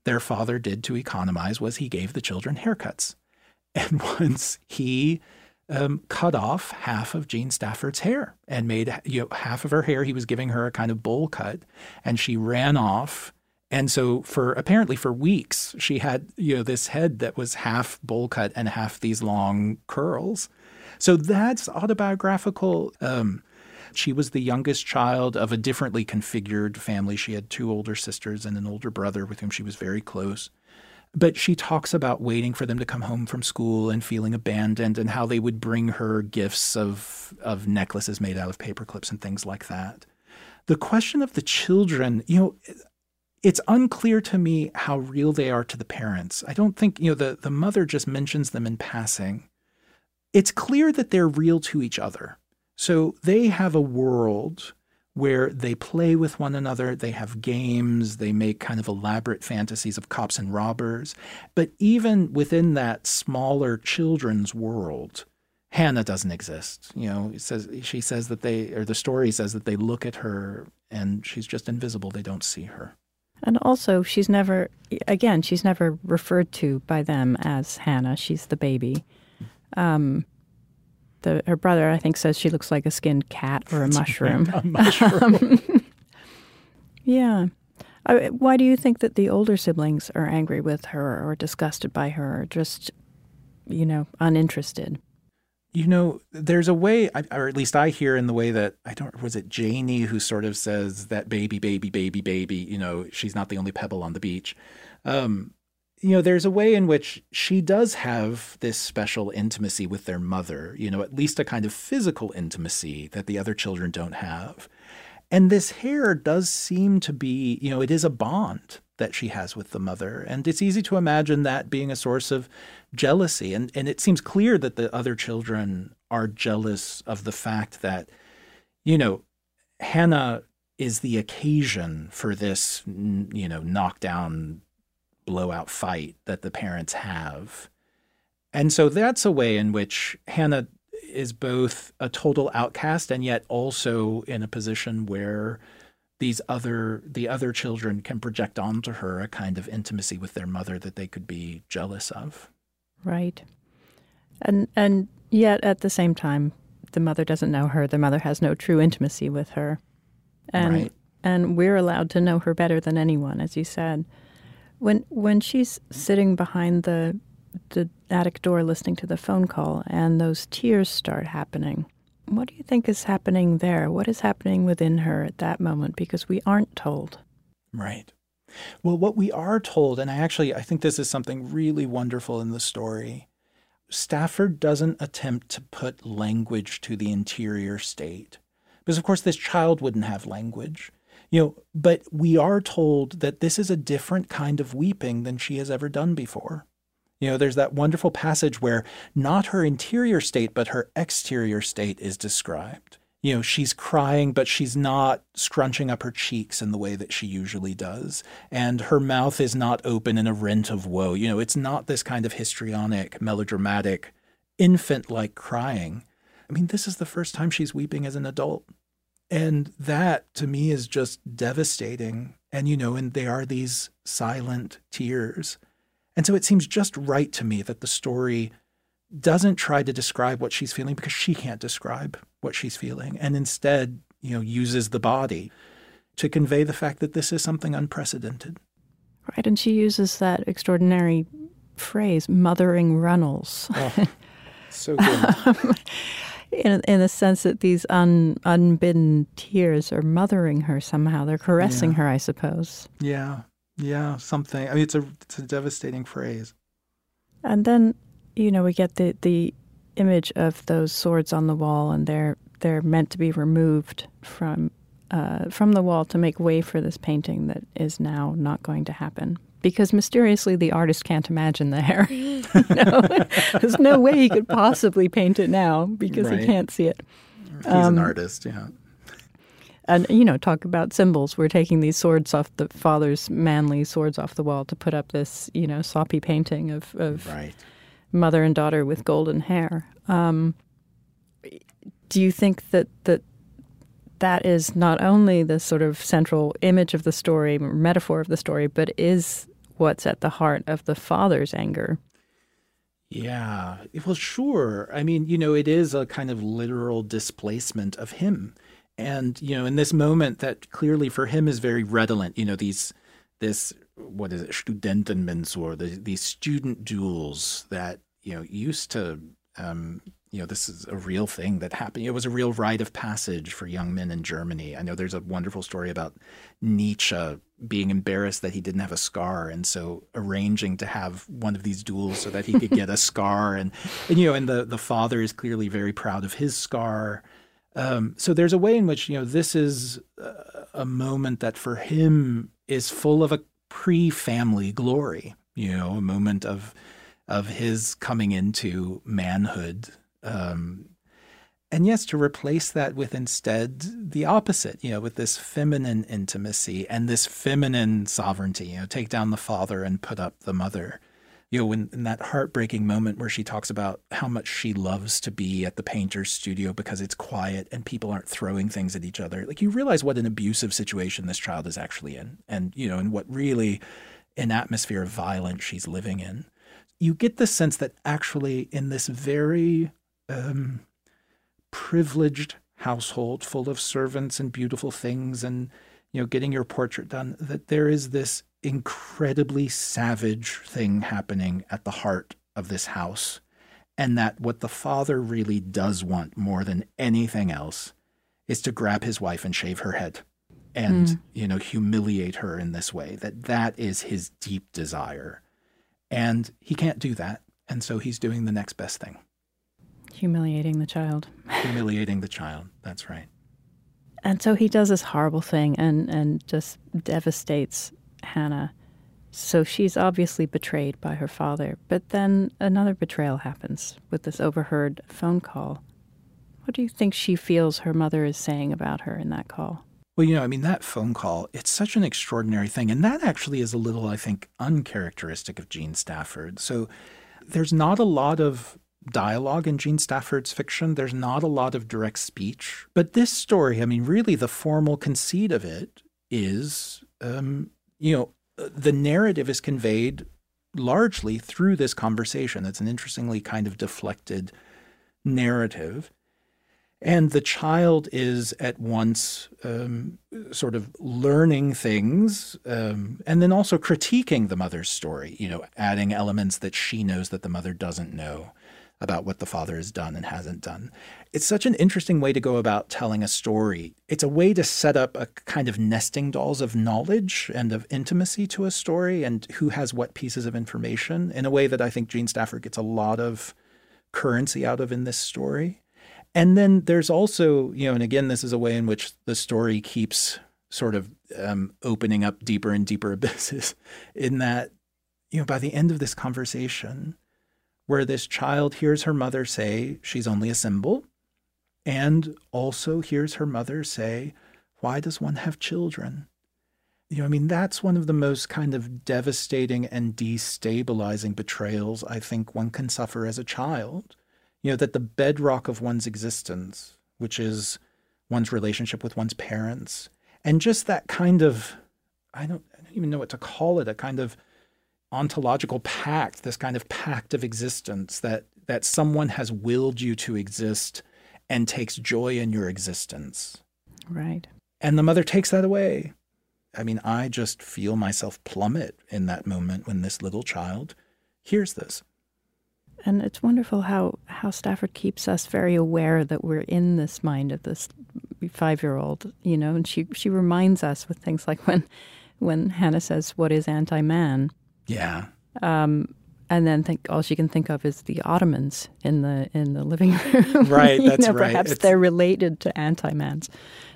their father did to economize was he gave the children haircuts and once he um, cut off half of Jean Stafford's hair and made you know, half of her hair. He was giving her a kind of bowl cut, and she ran off and so for apparently for weeks, she had, you know, this head that was half bowl cut and half these long curls. So that's autobiographical. Um, she was the youngest child of a differently configured family. She had two older sisters and an older brother with whom she was very close. But she talks about waiting for them to come home from school and feeling abandoned and how they would bring her gifts of, of necklaces made out of paper clips and things like that. The question of the children, you know, it's unclear to me how real they are to the parents. I don't think, you know, the, the mother just mentions them in passing. It's clear that they're real to each other. So they have a world where they play with one another, they have games, they make kind of elaborate fantasies of cops and robbers. But even within that smaller children's world, Hannah doesn't exist. You know, says she says that they or the story says that they look at her and she's just invisible. They don't see her. And also, she's never again, she's never referred to by them as Hannah. She's the baby. Um, the, her brother, I think, says she looks like a skinned cat or a mushroom. a mushroom. yeah. I, why do you think that the older siblings are angry with her or disgusted by her or just, you know, uninterested? You know, there's a way, or at least I hear in the way that I don't, was it Janie who sort of says that baby, baby, baby, baby, you know, she's not the only pebble on the beach. Um, you know, there's a way in which she does have this special intimacy with their mother, you know, at least a kind of physical intimacy that the other children don't have. And this hair does seem to be, you know, it is a bond that she has with the mother. And it's easy to imagine that being a source of jealousy. And, and it seems clear that the other children are jealous of the fact that, you know, Hannah is the occasion for this, you know, knockdown blowout fight that the parents have. And so that's a way in which Hannah is both a total outcast and yet also in a position where these other the other children can project onto her a kind of intimacy with their mother that they could be jealous of. Right. And and yet at the same time the mother doesn't know her. The mother has no true intimacy with her. And right. and we're allowed to know her better than anyone as you said. When when she's sitting behind the the attic door listening to the phone call and those tears start happening, what do you think is happening there? What is happening within her at that moment? Because we aren't told. Right. Well, what we are told, and I actually I think this is something really wonderful in the story. Stafford doesn't attempt to put language to the interior state. Because of course this child wouldn't have language. You know, but we are told that this is a different kind of weeping than she has ever done before. You know, there's that wonderful passage where not her interior state, but her exterior state is described. You know, she's crying, but she's not scrunching up her cheeks in the way that she usually does. And her mouth is not open in a rent of woe. You know, it's not this kind of histrionic, melodramatic, infant like crying. I mean, this is the first time she's weeping as an adult. And that to me is just devastating. And, you know, and they are these silent tears. And so it seems just right to me that the story doesn't try to describe what she's feeling because she can't describe what she's feeling and instead, you know, uses the body to convey the fact that this is something unprecedented. Right. And she uses that extraordinary phrase, mothering runnels. Oh, so good. Um, in in the sense that these un, unbidden tears are mothering her somehow. They're caressing Yeah. her, I suppose. Yeah. Yeah. Something. I mean, it's a, it's a devastating phrase. And then, you know, we get the the image of those swords on the wall, and they're they're meant to be removed from uh, from the wall to make way for this painting that is now not going to happen. Because mysteriously, the artist can't imagine the hair. There's no way he could possibly paint it now because Right. he can't see it. He's an Um, artist. Yeah. And you know, talk about symbols. We're taking these swords off the father's manly swords off the wall to put up this, you know, soppy painting of, of Right. Mother and daughter with golden hair. Um, do you think that that that is not only the sort of central image of the story, metaphor of the story, but is what's at the heart of the father's anger? Yeah. Well, sure. I mean, you know, it is a kind of literal displacement of him. And, you know, in this moment that clearly for him is very redolent, you know, these, this, what is it, Studentenmensur, the, these student duels that, you know, used to um, you know, this is a real thing that happened. It was a real rite of passage for young men in Germany. I know there's a wonderful story about Nietzsche being embarrassed that he didn't have a scar, and so arranging to have one of these duels so that he could get a scar. And, and you know, and the the father is clearly very proud of his scar. Um, so there's a way in which you know this is a moment that for him is full of a pre-family glory. You know, a moment of of his coming into manhood um, and yes, to replace that with instead the opposite, you know, with this feminine intimacy and this feminine sovereignty, you know, take down the father and put up the mother. You know, when, in that heartbreaking moment where she talks about how much she loves to be at the painter's studio because it's quiet and people aren't throwing things at each other, like you realize what an abusive situation this child is actually in, and you know, and what really an atmosphere of violence she's living in. You get the sense that actually in this very um, privileged household full of servants and beautiful things and you know getting your portrait done that there is this incredibly savage thing happening at the heart of this house and that what the father really does want more than anything else is to grab his wife and shave her head and mm. you know humiliate her in this way that that is his deep desire and he can't do that and so he's doing the next best thing Humiliating the child. Humiliating the child. That's right. And so he does this horrible thing and, and just devastates Hannah. So she's obviously betrayed by her father. But then another betrayal happens with this overheard phone call. What do you think she feels her mother is saying about her in that call? Well, you know, I mean, that phone call, it's such an extraordinary thing. And that actually is a little, I think, uncharacteristic of Jean Stafford. So there's not a lot of dialogue in Jean Stafford's fiction. There's not a lot of direct speech. But this story, I mean, really the formal conceit of it is, um, you know, the narrative is conveyed largely through this conversation. It's an interestingly kind of deflected narrative. And the child is at once um, sort of learning things um, and then also critiquing the mother's story, you know, adding elements that she knows that the mother doesn't know about what the father has done and hasn't done. It's such an interesting way to go about telling a story. It's a way to set up a kind of nesting dolls of knowledge and of intimacy to a story and who has what pieces of information in a way that I think Jean Stafford gets a lot of currency out of in this story. And then there's also, you know, and again, this is a way in which the story keeps sort of um, opening up deeper and deeper abysses in that, you know, by the end of this conversation, where this child hears her mother say she's only a symbol, and also hears her mother say, Why does one have children? You know, I mean, that's one of the most kind of devastating and destabilizing betrayals I think one can suffer as a child. You know, that the bedrock of one's existence, which is one's relationship with one's parents, and just that kind of, I don't, I don't even know what to call it, a kind of ontological pact, this kind of pact of existence that that someone has willed you to exist and takes joy in your existence. Right. And the mother takes that away. I mean, I just feel myself plummet in that moment when this little child hears this. And it's wonderful how, how Stafford keeps us very aware that we're in this mind of this five year old, you know, and she, she reminds us with things like when when Hannah says, What is anti man? Yeah. Um, and then think all she can think of is the ottomans in the in the living room. Right, that's know, right. Perhaps it's... they're related to anti-mans.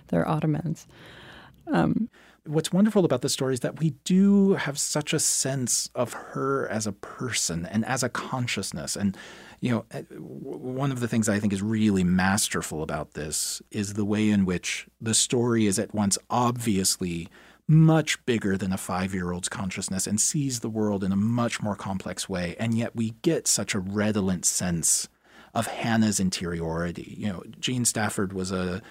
They're ottomans. Um, What's wonderful about the story is that we do have such a sense of her as a person and as a consciousness. And, you know, eh, one of the things I think is really masterful about this is the way in which the story is at once obviously much bigger than a five year old's consciousness and sees the world in a much more complex way. And yet we get such a redolent sense of Hannah's interiority. You know, Jean Stafford was a,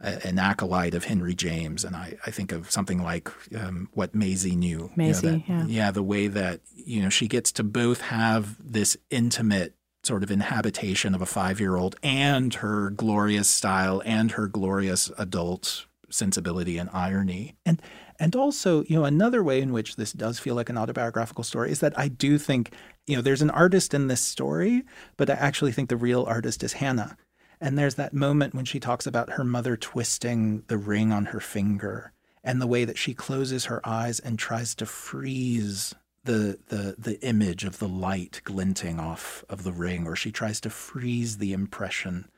a an acolyte of Henry James, and I, I think of something like um, what Maisie knew. Maisie, you know, that, yeah. Yeah, the way that, you know, she gets to both have this intimate sort of inhabitation of a five year old and her glorious style and her glorious adult sensibility and irony. And and also, you know, another way in which this does feel like an autobiographical story is that I do think, you know, there's an artist in this story, but I actually think the real artist is Hannah. And there's that moment when she talks about her mother twisting the ring on her finger and the way that she closes her eyes and tries to freeze the the the image of the light glinting off of the ring or she tries to freeze the impression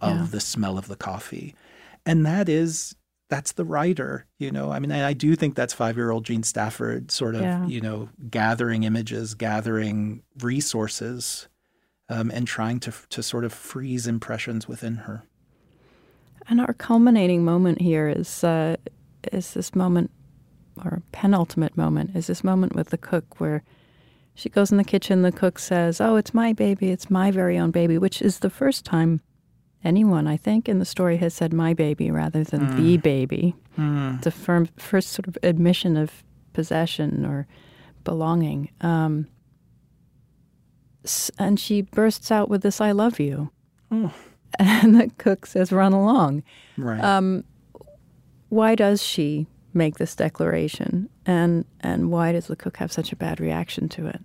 of yeah. the smell of the coffee and that is that's the writer you know i mean i do think that's five-year-old jean stafford sort of yeah. you know gathering images gathering resources um, and trying to to sort of freeze impressions within her and our culminating moment here is uh, is this moment or penultimate moment is this moment with the cook where she goes in the kitchen the cook says oh it's my baby it's my very own baby which is the first time anyone i think in the story has said my baby rather than mm. the baby mm. it's a firm, first sort of admission of possession or belonging um, and she bursts out with this i love you oh. and the cook says run along right um, why does she make this declaration, and and why does the cook have such a bad reaction to it?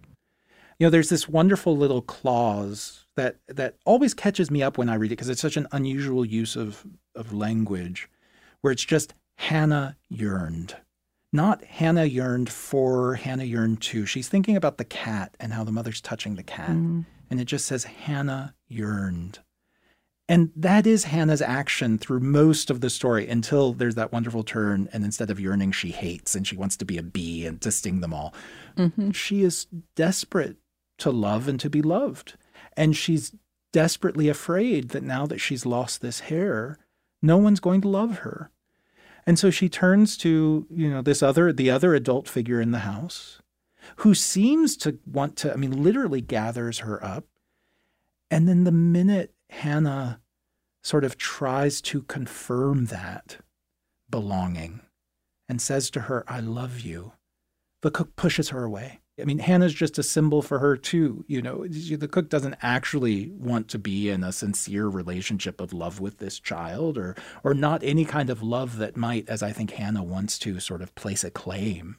You know, there's this wonderful little clause that that always catches me up when I read it because it's such an unusual use of of language, where it's just Hannah yearned. Not Hannah yearned for, Hannah yearned to. She's thinking about the cat and how the mother's touching the cat. Mm. And it just says Hannah yearned. And that is Hannah's action through most of the story until there's that wonderful turn. And instead of yearning, she hates and she wants to be a bee and to sting them all. Mm-hmm. She is desperate to love and to be loved. And she's desperately afraid that now that she's lost this hair, no one's going to love her. And so she turns to, you know, this other, the other adult figure in the house who seems to want to, I mean, literally gathers her up. And then the minute Hannah sort of tries to confirm that belonging and says to her, I love you. The cook pushes her away. I mean, Hannah's just a symbol for her, too. You know, the cook doesn't actually want to be in a sincere relationship of love with this child or, or not any kind of love that might, as I think Hannah wants to, sort of place a claim.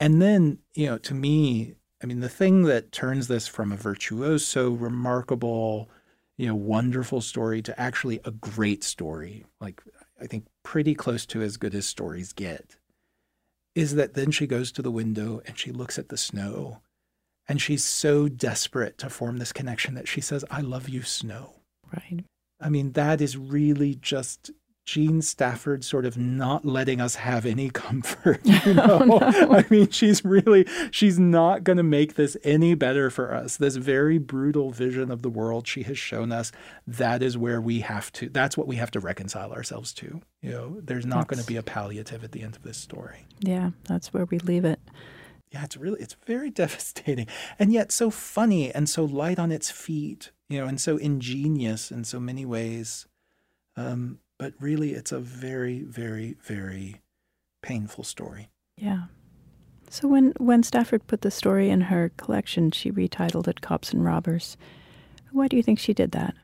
And then, you know, to me, I mean, the thing that turns this from a virtuoso, remarkable, you know, wonderful story to actually a great story, like I think pretty close to as good as stories get, is that then she goes to the window and she looks at the snow and she's so desperate to form this connection that she says, I love you, snow. Right. I mean, that is really just Jean Stafford sort of not letting us have any comfort. You know? oh, no. I mean, she's really she's not going to make this any better for us. This very brutal vision of the world she has shown us. That is where we have to. That's what we have to reconcile ourselves to. You know, there's not going to be a palliative at the end of this story. Yeah, that's where we leave it. Yeah, it's really it's very devastating, and yet so funny and so light on its feet. You know, and so ingenious in so many ways. Um, but really it's a very, very, very painful story. Yeah. So when when Stafford put the story in her collection, she retitled it Cops and Robbers. Why do you think she did that?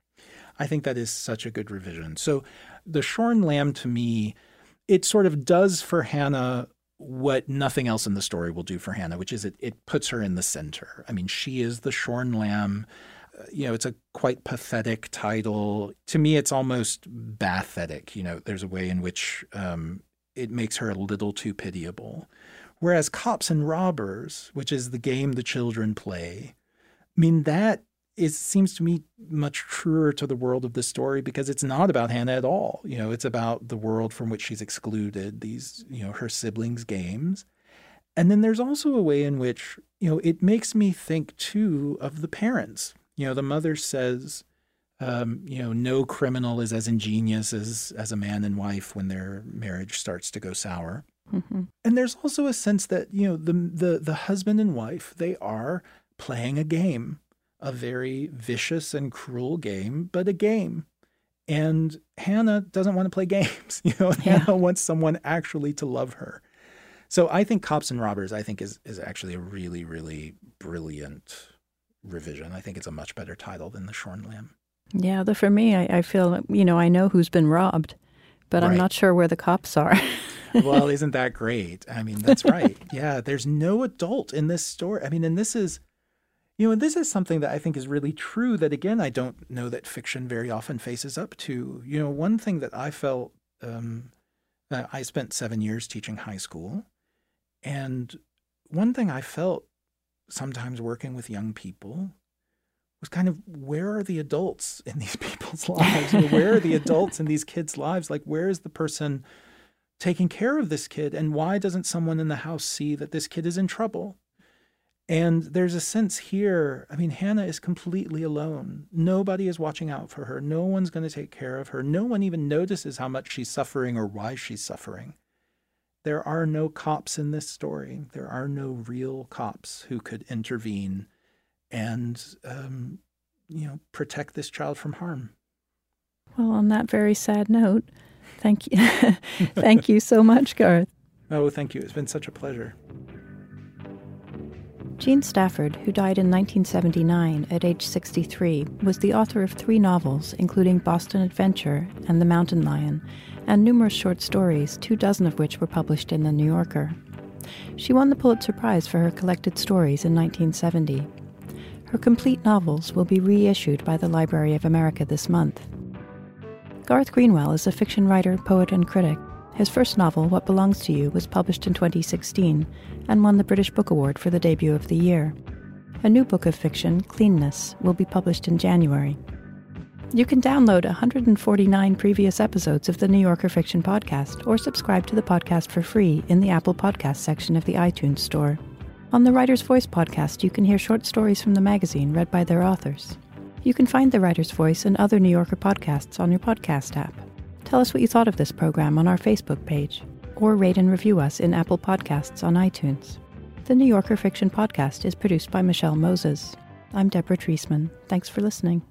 I think that is such a good revision. So the Shorn Lamb to me, it sort of does for Hannah what nothing else in the story will do for Hannah, which is it, it puts her in the center. I mean, she is the shorn lamb you know, it's a quite pathetic title. To me, it's almost bathetic. You know, there's a way in which um, it makes her a little too pitiable. Whereas Cops and Robbers, which is the game the children play, I mean, that is seems to me much truer to the world of the story because it's not about Hannah at all. You know, it's about the world from which she's excluded, these, you know, her siblings' games. And then there's also a way in which, you know, it makes me think too of the parents you know, the mother says, um, you know, no criminal is as ingenious as as a man and wife when their marriage starts to go sour. Mm-hmm. And there's also a sense that you know the the the husband and wife they are playing a game, a very vicious and cruel game, but a game. And Hannah doesn't want to play games. You know, yeah. Hannah wants someone actually to love her. So I think Cops and Robbers, I think, is is actually a really, really brilliant revision. I think it's a much better title than The Shorn Lamb. Yeah, the, for me, I, I feel, you know, I know who's been robbed, but Right. I'm not sure where the cops are. well, isn't that great? I mean, that's right. Yeah, there's no adult in this story. I mean, and this is, you know, and this is something that I think is really true that, again, I don't know that fiction very often faces up to. You know, one thing that I felt, um, uh, I spent seven years teaching high school. And one thing I felt sometimes working with young people was kind of where are the adults in these people's lives? Where are the adults in these kids' lives? Like, where is the person taking care of this kid? And why doesn't someone in the house see that this kid is in trouble? And there's a sense here. I mean, Hannah is completely alone. Nobody is watching out for her. No one's going to take care of her. No one even notices how much she's suffering or why she's suffering. There are no cops in this story. There are no real cops who could intervene and, um, you know, protect this child from harm. well, on that very sad note, thank you. thank you so much, Garth. Oh, thank you. It's been such a pleasure. Jean Stafford, who died in 1979 at age 63, was the author of three novels, including Boston Adventure and The Mountain Lion, and numerous short stories, two dozen of which were published in The New Yorker. She won the Pulitzer Prize for her collected stories in 1970. Her complete novels will be reissued by the Library of America this month. Garth Greenwell is a fiction writer, poet, and critic. His first novel, What Belongs to You, was published in 2016 and won the British Book Award for the debut of the year. A new book of fiction, Cleanness, will be published in January. You can download 149 previous episodes of the New Yorker Fiction Podcast or subscribe to the podcast for free in the Apple Podcast section of the iTunes Store. On the Writer's Voice podcast, you can hear short stories from the magazine read by their authors. You can find the Writer's Voice and other New Yorker podcasts on your podcast app. Tell us what you thought of this program on our Facebook page, or rate and review us in Apple Podcasts on iTunes. The New Yorker Fiction Podcast is produced by Michelle Moses. I'm Deborah Treisman. Thanks for listening.